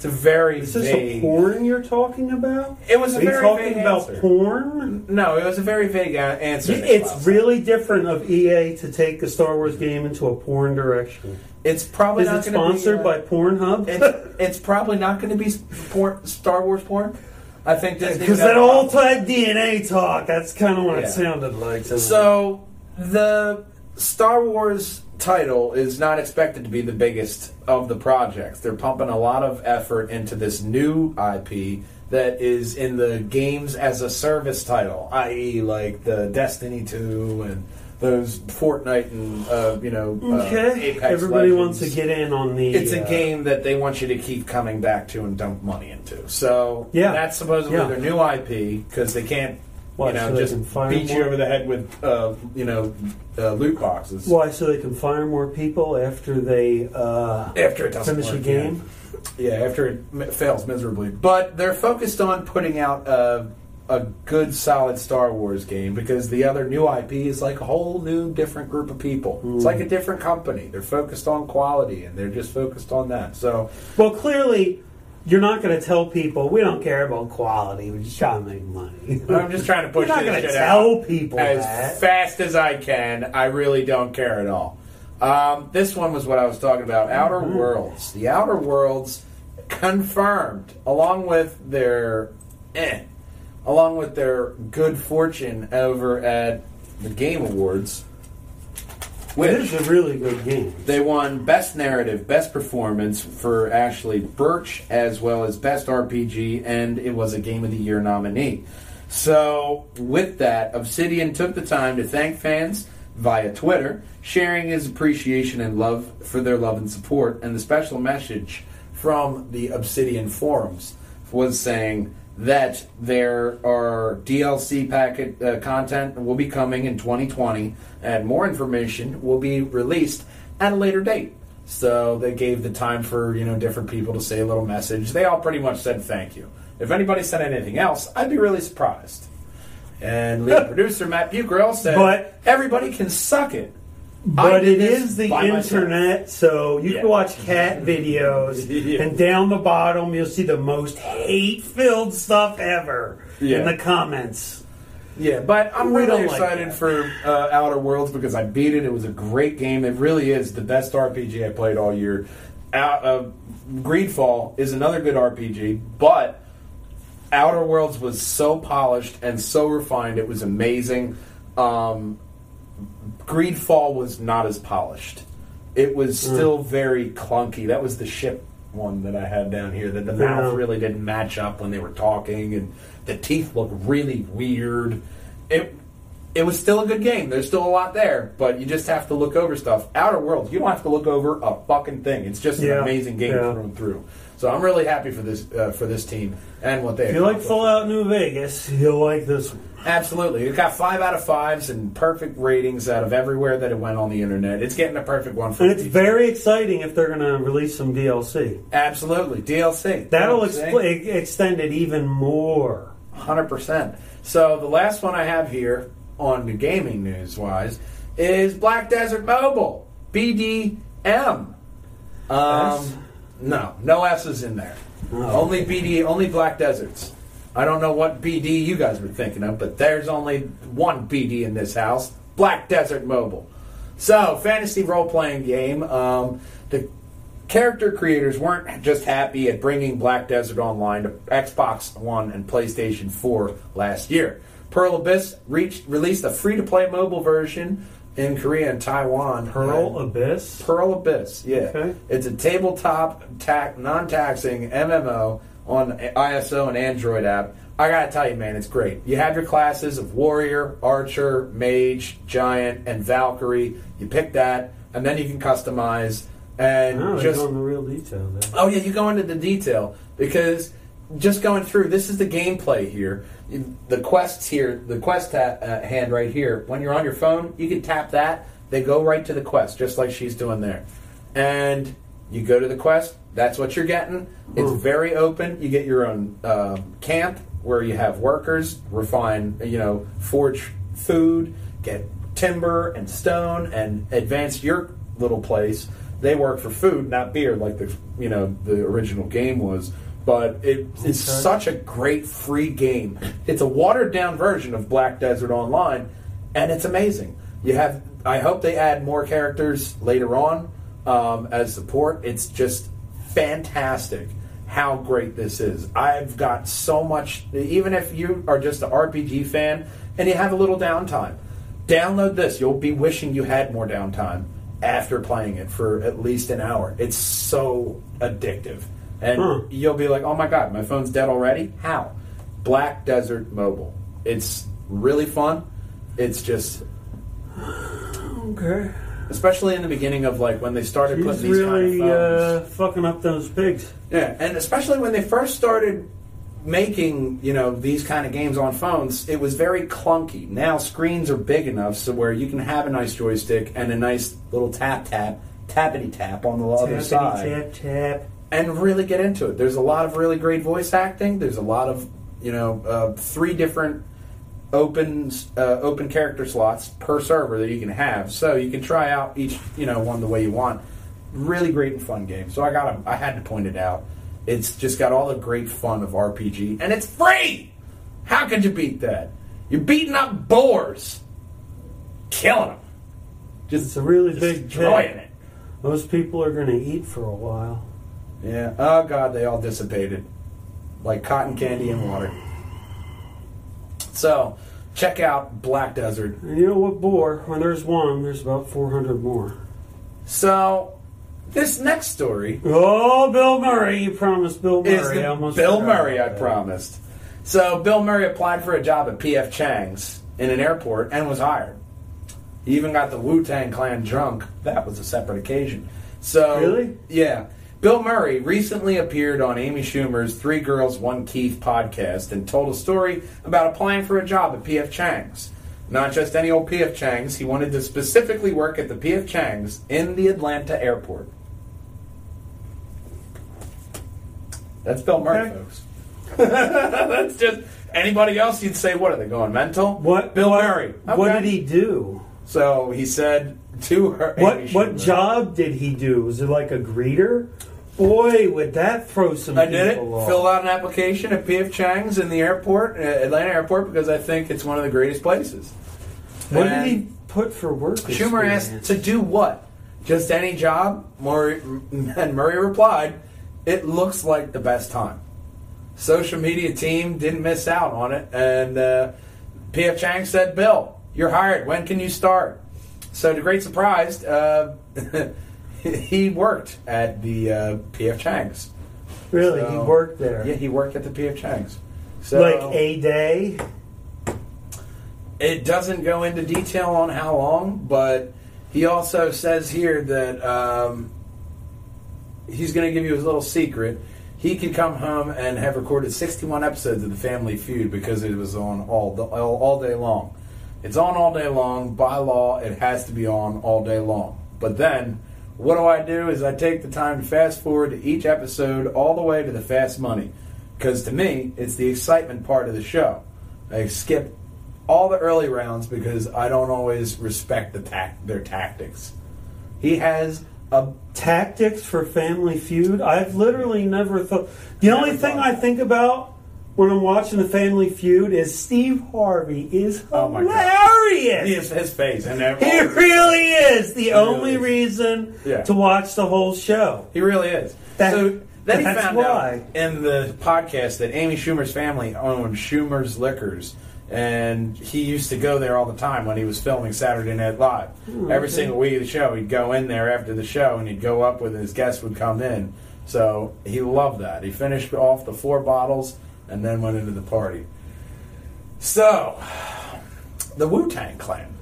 S2: It's a very
S3: Is this
S2: vague.
S3: a porn you're talking about?
S2: It was a
S3: Are you
S2: very
S3: talking
S2: vague
S3: about
S2: answer.
S3: porn?
S2: No, it was a very vague a- answer.
S3: It's really different of EA to take a Star Wars game into a porn direction.
S2: It's probably
S3: Is
S2: not
S3: it
S2: to
S3: sponsored
S2: be,
S3: by
S2: uh,
S3: Pornhub?
S2: It's, it's probably not going to be porn, Star Wars porn. I think Disney
S3: Because that old type DNA talk, that's kind of what
S2: Yeah.
S3: it sounded like. to me.
S2: So the Star Wars title is not expected to be the biggest of the projects. They're pumping a lot of effort into this new IP that is in the games as a service title, i.e., like the Destiny 2 and those Fortnite and uh, you know uh,
S3: okay,
S2: Apex
S3: everybody
S2: Legends.
S3: wants to get in on the.
S2: It's a
S3: uh,
S2: game that they want you to keep coming back to and dump money into. So
S3: Yeah.
S2: that's supposedly
S3: Yeah.
S2: their new IP because they can't,
S3: What,
S2: you know,
S3: so
S2: just beat you over the head with, uh, you know, uh, loot boxes
S3: Why? So they can fire more people after they uh,
S2: after it doesn't
S3: finish a
S2: work,
S3: game.
S2: Yeah. yeah, after it fails miserably. But they're focused on putting out a, a good, solid Star Wars game because the other new IP is like a whole new, different group of people. It's like a different company. They're focused on quality and they're just focused on that. So
S3: Well, clearly, you're not going to tell people we don't care about quality. We're just trying to make money. [laughs]
S2: I'm just trying to push
S3: You're not gonna tell people
S2: as
S3: that.
S2: fast as I can. I really don't care at all. Um, this one was what I was talking about. Outer
S3: Mm-hmm.
S2: Worlds. The Outer Worlds confirmed, along with their eh, along with their good fortune over at the Game Awards.
S3: It
S2: Which
S3: is a really good game.
S2: they won Best Narrative, Best Performance for Ashley Burch, as well as Best RPG, and it was a Game of the Year nominee. So, with that, Obsidian took the time to thank fans via Twitter, sharing his appreciation and love for their love and support. And the special message from the Obsidian forums was saying that there are DLC packet uh, content will be coming in 2020, and more information will be released at a later date. So they gave the time for you know different people to say a little message. They all pretty much said thank you. If anybody said anything else, I'd be really surprised. And lead [laughs] producer Matt Bucarell said,
S3: But-
S2: everybody can suck it."
S3: But it is the
S2: by myself.
S3: internet, so you
S2: Yeah.
S3: can watch cat [laughs] videos, [laughs]
S2: Yeah.
S3: and down the bottom you'll see the most hate-filled stuff ever
S2: Yeah.
S3: in the comments.
S2: Yeah, but I'm
S3: We
S2: really
S3: don't like
S2: excited for uh, Outer Worlds because I beat it. It was a great game. It really is the best RPG I played all year. Out, uh, Greedfall is another good RPG, but Outer Worlds was so polished and so refined. It was amazing. Um, Greedfall was not as polished. It was
S3: Hmm.
S2: still very clunky. That was the ship one that I had down here. That the mouth really didn't match up when they were talking, and the teeth looked really weird. It it was still a good game. There's still a lot there, but you just have to look over stuff. Outer Worlds, you don't have to look over a fucking thing. It's just an
S3: Yeah.
S2: amazing game
S3: Yeah.
S2: through and through. So I'm really happy for this uh, for this team and what they.
S3: If you like
S2: accomplished.
S3: Fallout New Vegas, you'll like this one.
S2: Absolutely. It got five out of fives and perfect ratings out of everywhere that it went on the internet. It's getting a perfect one for
S3: And it's very exciting if they're going to release some DLC.
S2: Absolutely. DLC.
S3: That'll expl- extend it even more.
S2: Hundred percent. So the last one I have here on the gaming news wise is Black Desert Mobile BDM. Um,
S3: S?
S2: no, no S's in there.
S3: Oh.
S2: Only BD, only Black Deserts. I don't know what BD you guys were thinking of, but there's only one BD in this house: Black Desert Mobile. So, fantasy role playing game. Um, the character creators weren't just happy at bringing Black Desert Online to Xbox One and PlayStation 4 last year. Pearl Abyss reached, released a free to play mobile version in Korea and Taiwan.
S3: Pearl
S2: And-
S3: Abyss.
S2: Pearl Abyss, yeah.
S3: Okay.
S2: It's a tabletop ta- non-taxing MMO on ISO and Android app. I gotta tell you, man, it's great. You have your classes of warrior, archer, mage, giant, and Valkyrie. You pick that, and then you can customize and
S3: Oh,
S2: just
S3: going the real detail.
S2: Oh yeah, you go into the detail because just going through this is the gameplay here. The quests here, the quest ta- uh, hand right here. When you're on your phone, you can tap that. They go right to the quest, just like she's doing there. And you go to the quest. That's what you're getting. It's very open. You get your own um camp where you have workers refine, you know, forge food, get timber and stone, and advance your little place. They work for food, not beer, like the you know the original game was. But it, it's such a great free game. It's a watered down version of Black Desert Online, and it's amazing. You have. I hope they add more characters later on um, as support. It's just fantastic how great this is. I've got so much. Even if you are just an RPG fan and you have a little downtime, download this. You'll be wishing you had more downtime after playing it for at least an hour. It's so addictive. And
S3: Huh.
S2: you'll be like, oh my god, my phone's dead already? How? Black Desert Mobile. It's really fun. It's just,
S3: Okay.
S2: Especially in the beginning of like when they started
S3: He's
S2: putting these
S3: really
S2: kind of phones.
S3: uh, fucking up those pigs.
S2: Yeah, and especially when they first started making, you know, these kind of games on phones, it was very clunky. Now screens are big enough so where you can have a nice joystick and a nice little tap tap, tappity tap on the other
S3: Tappity
S2: side,
S3: tap tap.
S2: and really get into it. There's a lot of really great voice acting. There's a lot of, you know, uh, three different open uh, open character slots per server that you can have, so you can try out each, you know, one the way you want. Really great and fun game. So I got, I had to point it out. It's just got all the great fun of RPG, and it's free. How could you beat that? You're beating up boars, killing them,
S3: It's
S2: just
S3: a really big
S2: destroying it.
S3: Those people are going to eat for a while.
S2: Yeah. Oh God, they all dissipated like cotton candy in water. So, check out Black Desert.
S3: And you know what, boar? When there's one, there's about 400 more.
S2: So, this next story
S3: Oh, Bill Murray! You promised Bill Murray.
S2: is
S3: I almost
S2: Bill Murray I promised. So, Bill Murray applied for a job at PF Chang's in an airport and was hired. He even got the Wu Tang Clan drunk. That was a separate occasion. So,
S3: Really?
S2: Yeah. Bill Murray recently appeared on Amy Schumer's Three Girls, One Keith podcast and told a story about applying for a job at PF Chang's. Not just any old PF Chang's, he wanted to specifically work at the PF Chang's in the Atlanta airport. That's Bill Murray,
S3: Okay.
S2: folks. [laughs] That's just anybody else. You'd say, what are they going mental?
S3: What?
S2: Bill Murray.
S3: What did he do?
S2: So he said to her.
S3: What what job did he do? Was it like a greeter? Boy, would that throw some
S2: I did it.
S3: people off.
S2: Filled out an application at PF Chang's in the airport, uh, Atlanta airport, because I think it's one of the greatest places.
S3: What
S2: And
S3: did he put for work?
S2: Schumer asked to do what? Just any job? Murray, [laughs] and Murray replied, "It looks like the best time." Social media team didn't miss out on it, and uh, PF Chang said, "Bill, you're hired. When can you start?" So, to great surprise, uh, [laughs] he worked at the uh, PF Chang's.
S3: Really,
S2: So-
S3: he worked there.
S2: Yeah, he worked at the PF Chang's. So,
S3: like a day.
S2: It doesn't go into detail on how long, but he also says here that um, he's going to give you his little secret. he could come home and have recorded 61 episodes of The Family Feud because it was on all the, all, all day long. It's on all day long. By law, it has to be on all day long. But then, what do I do? Is I take the time to fast forward to each episode all the way to the fast money. Because to me, it's the excitement part of the show. I skip all the early rounds because I don't always respect the tac- their tactics. He has a
S3: Tactics for Family Feud. I've literally never thought. The only
S2: Never
S3: thing
S2: thought.
S3: I think about when I'm watching the Family Feud is Steve Harvey is
S2: Oh
S3: hilarious.
S2: his, his face and everything.
S3: He really is the only
S2: is.
S3: reason
S2: Yeah.
S3: to watch the whole show.
S2: He really is.
S3: That-
S2: so then he
S3: that's
S2: found
S3: why.
S2: out in the podcast that Amy Schumer's family owned Schumer's Liquors, and he used to go there all the time when he was filming Saturday Night Live.
S3: Hmm,
S2: Every single week of the show, he'd go in there after the show, and he'd go up with his guests would come in. So he loved that. He finished off the four bottles and then went into the party. So, the Wu Tang Clan.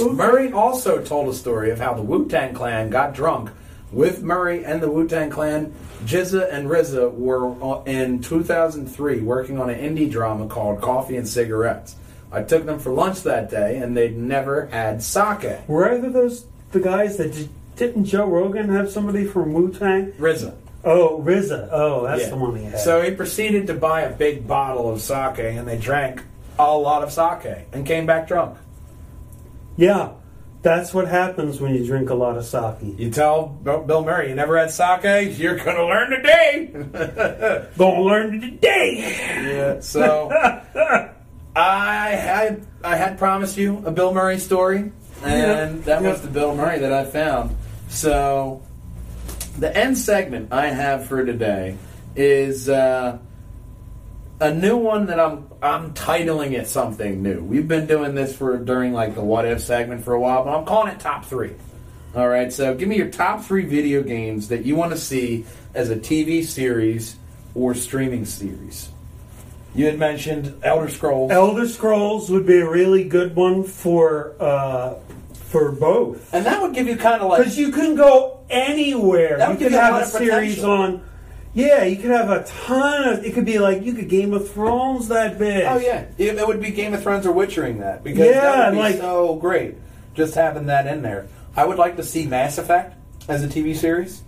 S2: Murray also told a story of how the Wu Tang Clan got drunk with Murray and the Wu Tang Clan. GZA and RZA were in 2003 working on an indie drama called Coffee and Cigarettes. I took them for lunch that day, and they'd never had sake.
S3: Were either those the guys that did, didn't Joe Rogan have somebody from Wu Tang?
S2: RZA.
S3: Oh, RZA. Oh, that's
S2: Yeah.
S3: the one he had.
S2: So he proceeded to buy a big bottle of sake, and they drank a lot of sake and came back drunk.
S3: yeah, that's what happens when you drink a lot of sake.
S2: You tell Bill Murray you never had sake, you're gonna learn today. [laughs]
S3: Gonna learn today.
S2: Yeah. So [laughs] I had I had promised you a Bill Murray story, and
S3: Yeah.
S2: that was the Bill Murray that I found. So the end segment I have for today is uh, a new one that I'm I'm titling it something new. We've been doing this for during like the what if segment for a while, but I'm calling it top three. All right, so give me your top three video games that you want to see as a TV series or streaming series. You had mentioned Elder Scrolls,
S3: Elder Scrolls would be a really good one for uh, for both.
S2: and that would give you kind of like
S3: Because you can go anywhere.
S2: That
S3: You
S2: would
S3: could
S2: give you a
S3: have
S2: lot
S3: a
S2: of
S3: series
S2: potential.
S3: on. Yeah, you could have a ton of. It could be like you could Game of Thrones that big.
S2: Oh yeah, it, it would be Game of Thrones or Witchering that because
S3: Yeah,
S2: that would be
S3: like-
S2: so great just having that in there. I would like to see Mass Effect as a TV series.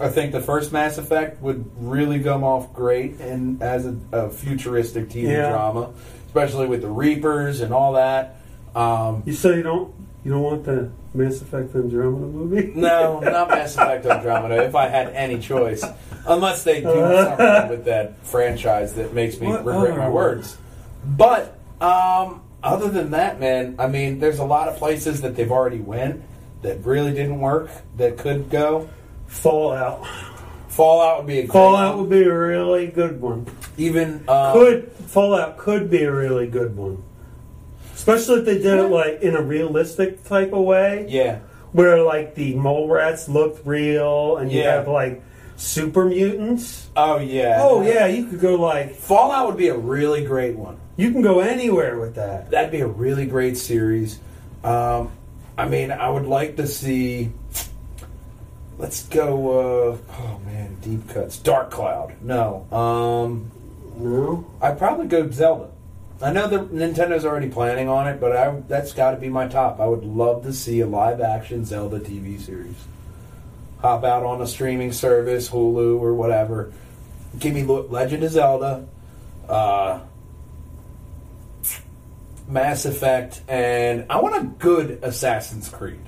S2: I think the first Mass Effect would really come off great and as a, a futuristic TV
S3: Yeah.
S2: drama, especially with the Reapers and all that. Um,
S3: You say you don't. You don't want the Mass Effect Andromeda movie?
S2: no, not Mass Effect Andromeda. If I had any choice, unless they do something with that franchise that makes me
S3: What
S2: regret my words. But um, other than that, man, I mean, there's a lot of places that they've already went that really didn't work that could go.
S3: Fallout.
S2: Fallout would be a
S3: Fallout
S2: one.
S3: would be a really good one.
S2: even um,
S3: Could Fallout could be a really good one, especially if they did it like in a realistic type of way,
S2: yeah.
S3: where like the mole rats looked real, and you
S2: Yeah.
S3: have like super mutants.
S2: Oh yeah.
S3: Oh yeah, you could go like
S2: Fallout would be a really great one.
S3: you can go anywhere with that.
S2: That'd be a really great series. Um, I mean, I would like to see. Let's go. Uh, oh man, deep cuts. Dark Cloud. No. Um,
S3: No,
S2: I'd probably go Zelda. I know that Nintendo's already planning on it, but I, that's got to be my top. I would love to see a live action Zelda TV series. Hop out on a streaming service, Hulu or whatever. Give me Legend of Zelda, uh, Mass Effect, and I want a good Assassin's Creed.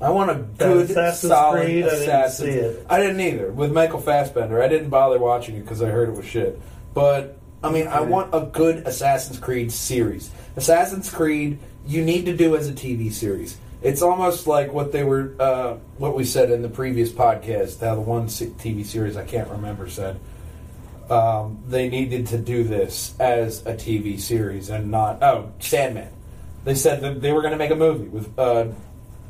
S2: I want a good,
S3: Assassin's
S2: solid
S3: Creed, I didn't
S2: Assassin's.
S3: it.
S2: I didn't either. With Michael Fassbender, I didn't bother watching it because I heard it was shit. But I mean, I want a good Assassin's Creed series. Assassin's Creed, you need to do as a TV series. It's almost like what they were, uh, what we said in the previous podcast. How the one TV series I can't remember said um, they needed to do this as a TV series and not oh Sandman. They said that they were going to make a movie with uh,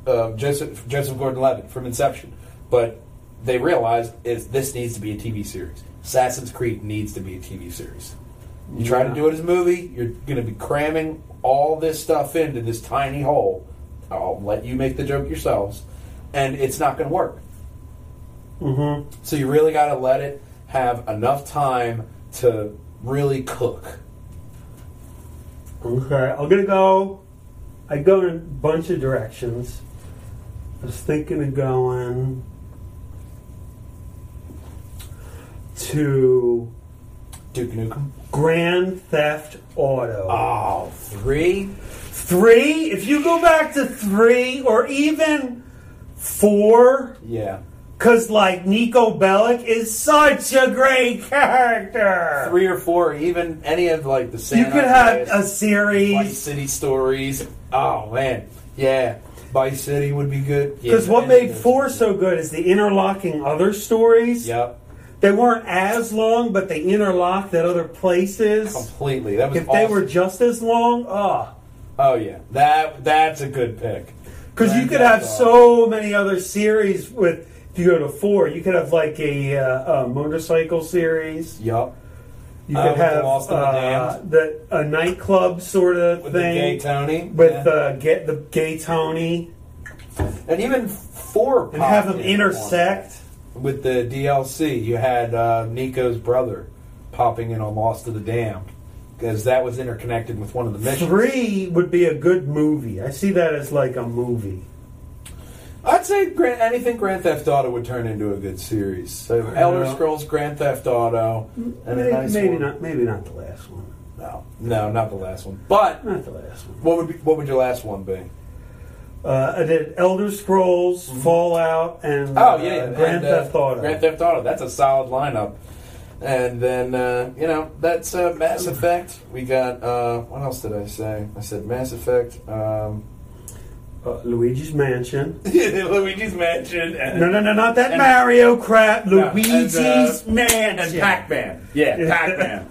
S2: uh, Joseph Joseph Gordon-Levitt from Inception, but they realized is this needs to be a TV series. Assassin's Creed needs to be a TV series. You try to do it as a movie, you're going to be cramming all this stuff into this tiny hole. I'll let you make the joke yourselves, and it's not going to work.
S3: Mm-hmm.
S2: So you really got to let it have enough time to really cook.
S3: Okay, I'm gonna go. I go in a bunch of directions. I was thinking of going to
S2: Duke Nukem.
S3: Grand Theft Auto.
S2: Oh, three?
S3: Three, if you go back to three or even four,
S2: Yeah.
S3: because like Niko Bellic is such a great character.
S2: Three or four, even any of like the San
S3: you could have a
S2: Vice
S3: series.
S2: City stories. Oh man, yeah. Vice City would be good. Yeah,
S3: Because what made four so good is the interlocking other stories.
S2: Yep,
S3: They weren't as long, but they interlocked at other places.
S2: completely. That was
S3: If they were just as long, ah.
S2: Oh yeah, that that's a good pick.
S3: Because you could have
S2: Auto.
S3: so many other series with. If you go to four, you could have like a, uh, a motorcycle series.
S2: Yup.
S3: You
S2: Uh,
S3: could have
S2: Lost and the
S3: uh, the a nightclub sort of thing.
S2: With the gay Tony.
S3: with
S2: yeah.
S3: the get the gay Tony
S2: and even four
S3: and have them
S2: in
S3: intersect.
S2: With the DLC. You had uh, Niko's brother popping in on Lost to the Damned because that was interconnected with one of the missions.
S3: Three would be a good movie. I see that as like a movie.
S2: I'd say Grand, anything Grand Theft Auto would turn into a good series. So Elder
S3: Yeah.
S2: Scrolls, Grand Theft Auto, and
S3: maybe,
S2: nice
S3: maybe
S2: one.
S3: not. Maybe not the last one.
S2: No, no, not the last one. But
S3: Not the last one.
S2: what would be, what would your last one be?
S3: Uh, I did Elder Scrolls, Fallout, and
S2: Mm-hmm. Oh yeah,
S3: uh, Grand
S2: and, uh,
S3: Theft Auto.
S2: Grand Theft Auto. That's a solid lineup. And then uh, you know that's uh, Mass Effect. We got uh, what else did I say? I said Mass Effect, um,
S3: uh, Luigi's Mansion. [laughs]
S2: Luigi's Mansion, and,
S3: No, no, no, not that
S2: and-
S3: Mario crap.
S2: No, and,
S3: Luigi's
S2: uh,
S3: Mansion.
S2: and Pac-Man. Yeah, [laughs] Pac-Man.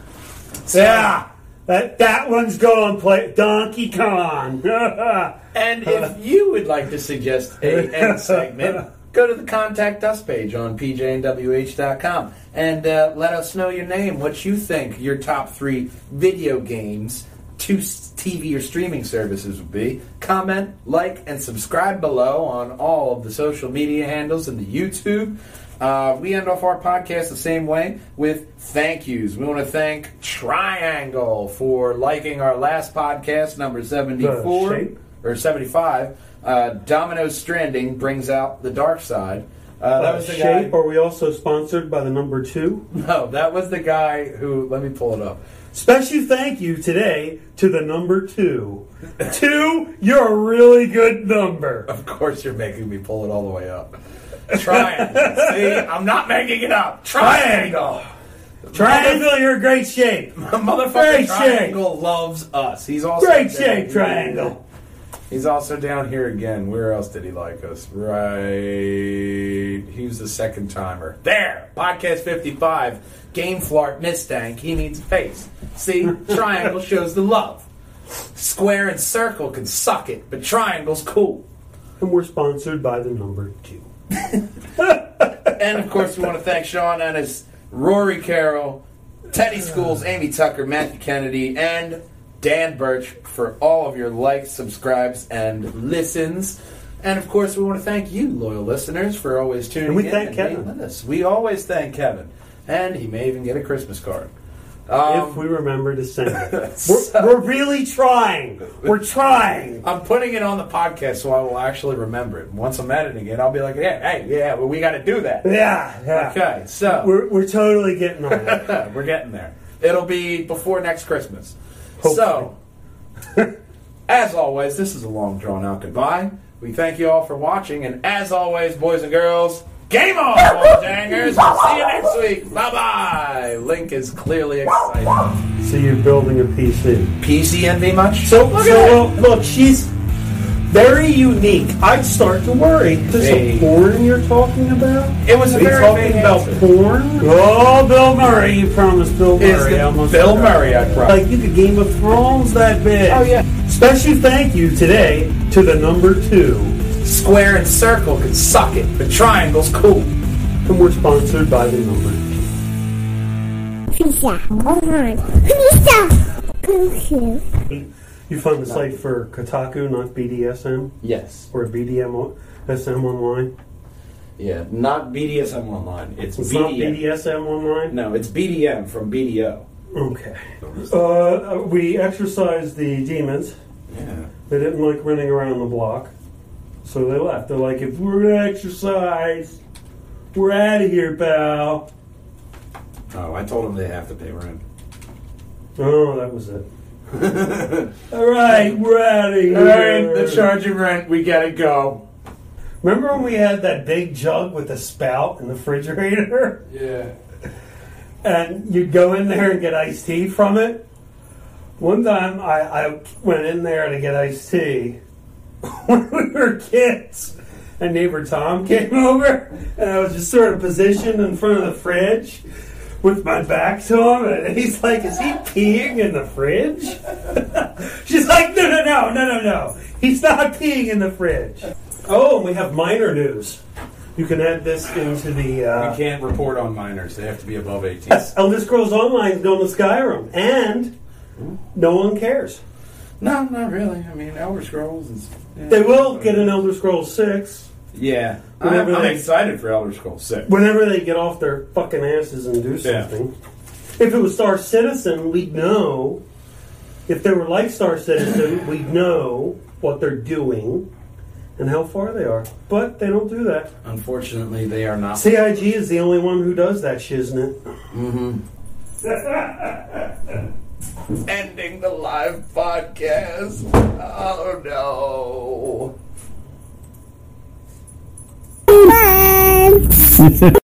S3: Yeah, that that one's going to play Donkey Kong. [laughs]
S2: And if you would like to suggest a end segment, go to the contact us page on pjnwh.com and uh, let us know your name, what you think your top three video games to TV or streaming services would be. Comment, like, and subscribe below on all of the social media handles and the YouTube. Uh, we end off our podcast the same way with thank yous. We want to thank Triangle for liking our last podcast, number 74
S3: The shape?
S2: Or 75, uh, Domino Stranding brings out the dark side. Uh, that was the
S3: Shape.
S2: guy.
S3: Are we also sponsored by the number two?
S2: No, that was the guy who. Let me pull it up.
S3: Special thank you today to the number two. [laughs] two, you're a really good number.
S2: Of course, you're making me pull it all the way up. Triangle. See, I'm not making it up. Triangle.
S3: Triangle, you're in great shape. [laughs]
S2: My motherfucker
S3: Great
S2: Triangle loves us. He's also
S3: Great shape. Triangle.
S2: He's also down here again. Where else did he like us? Right. He was the second timer. There! Podcast 55. Game Flart Mistank. He needs a face. See? Triangle [laughs] shows the love. Square and circle can suck it, but triangle's cool.
S3: And we're sponsored by the number two. [laughs]
S2: And of course, we want to thank Sean Ennis, Rory Carroll, Teddy Schools, Amy Tucker, Matthew Kennedy, and Dan Birch for all of your likes, subscribes, and listens. And of course, we want to thank you, loyal listeners, for always tuning in.
S3: And we
S2: in
S3: thank
S2: and
S3: Kevin.
S2: with us. We always thank Kevin, and he may even get a Christmas card. Um,
S3: if we remember to send it. [laughs]
S2: So-
S3: We're, we're really trying. We're trying.
S2: I'm putting it on the podcast so I will actually remember it. Once I'm editing it, I'll be like, "Yeah, hey, yeah, well, we got to do that."
S3: Yeah, yeah.
S2: Okay, so
S3: We're, we're totally getting on it. [laughs]
S2: We're getting there. It'll be before next Christmas.
S3: Hopefully.
S2: So, [laughs] as always, this is a long drawn out goodbye. We thank you all for watching, and as always, boys and girls, game on, Wallbangers! We'll see you next week. Bye bye. Link is clearly excited.
S3: So you're building a PC.
S2: PC envy much?
S3: So,
S2: look
S3: so well, look, she's very unique. I'd start to worry. This
S2: Hey.
S3: a porn you're talking about?
S2: it. It was a
S3: Are you
S2: very
S3: talking about
S2: answer.
S3: porn? Oh, Bill Murray! You promised Bill Murray.
S2: the
S3: almost
S2: Bill
S3: forgot.
S2: Murray, I promise.
S3: Like you could Game of Thrones that big.
S2: Oh, yeah.
S3: Special thank you today to the number two,
S2: Square and circle can suck it, but triangle's cool.
S3: and we're sponsored by the number two.
S1: Pizza. Alright. Pizza.
S3: You found the site for Kotaku, not BDSM
S2: Yes.
S3: or BDM SM online.
S2: Yeah, not BDSM online. It's,
S3: It's not
S2: BDM.
S3: BDSM online.
S2: No, it's BDM from BDO.
S3: Okay. Uh, we exorcised the demons.
S2: Yeah.
S3: They didn't like running around the block, so they left. They're like, if we're gonna exercise, we're out of here, pal.
S2: Oh, I told them they have to pay rent.
S3: Oh, that was it. [laughs] All right, we're out of here.
S2: All right, the charging rent. We gotta go.
S3: Remember when we had that big jug with the spout in the refrigerator? [laughs]
S2: Yeah.
S3: and you'd go in there and get iced tea from it. One time I, I went in there to get iced tea [laughs] when we were kids, and neighbor Tom came over, and I was just sort of positioned in front of the fridge with my back to him, and he's like, Is he peeing in the fridge? [laughs] She's like, No, no, no, no, no, no. He's not peeing in the fridge. Oh, and we have minor news. You can add this into the. Uh,
S2: We can't report on minors. They have to be above 18.
S3: Yes, Elder Scrolls Online is going to Skyrim, and no one cares.
S2: No, not really. I mean, Elder Scrolls is. yeah.
S3: They will get an Elder Scrolls 6
S2: Yeah. I'm, I'm
S3: they-
S2: excited for Elder Scrolls 6.
S3: whenever they get off their fucking asses and do
S2: Yeah.
S3: something. If it was Star Citizen, we'd know. If they were like Star Citizen, [laughs] we'd know what they're doing and how far they are. But they don't do that.
S2: Unfortunately, they are not.
S3: CIG is the only one who does that shiznit. Mhm. [laughs]
S2: Ending the live podcast. Oh no.
S1: Bye. [laughs]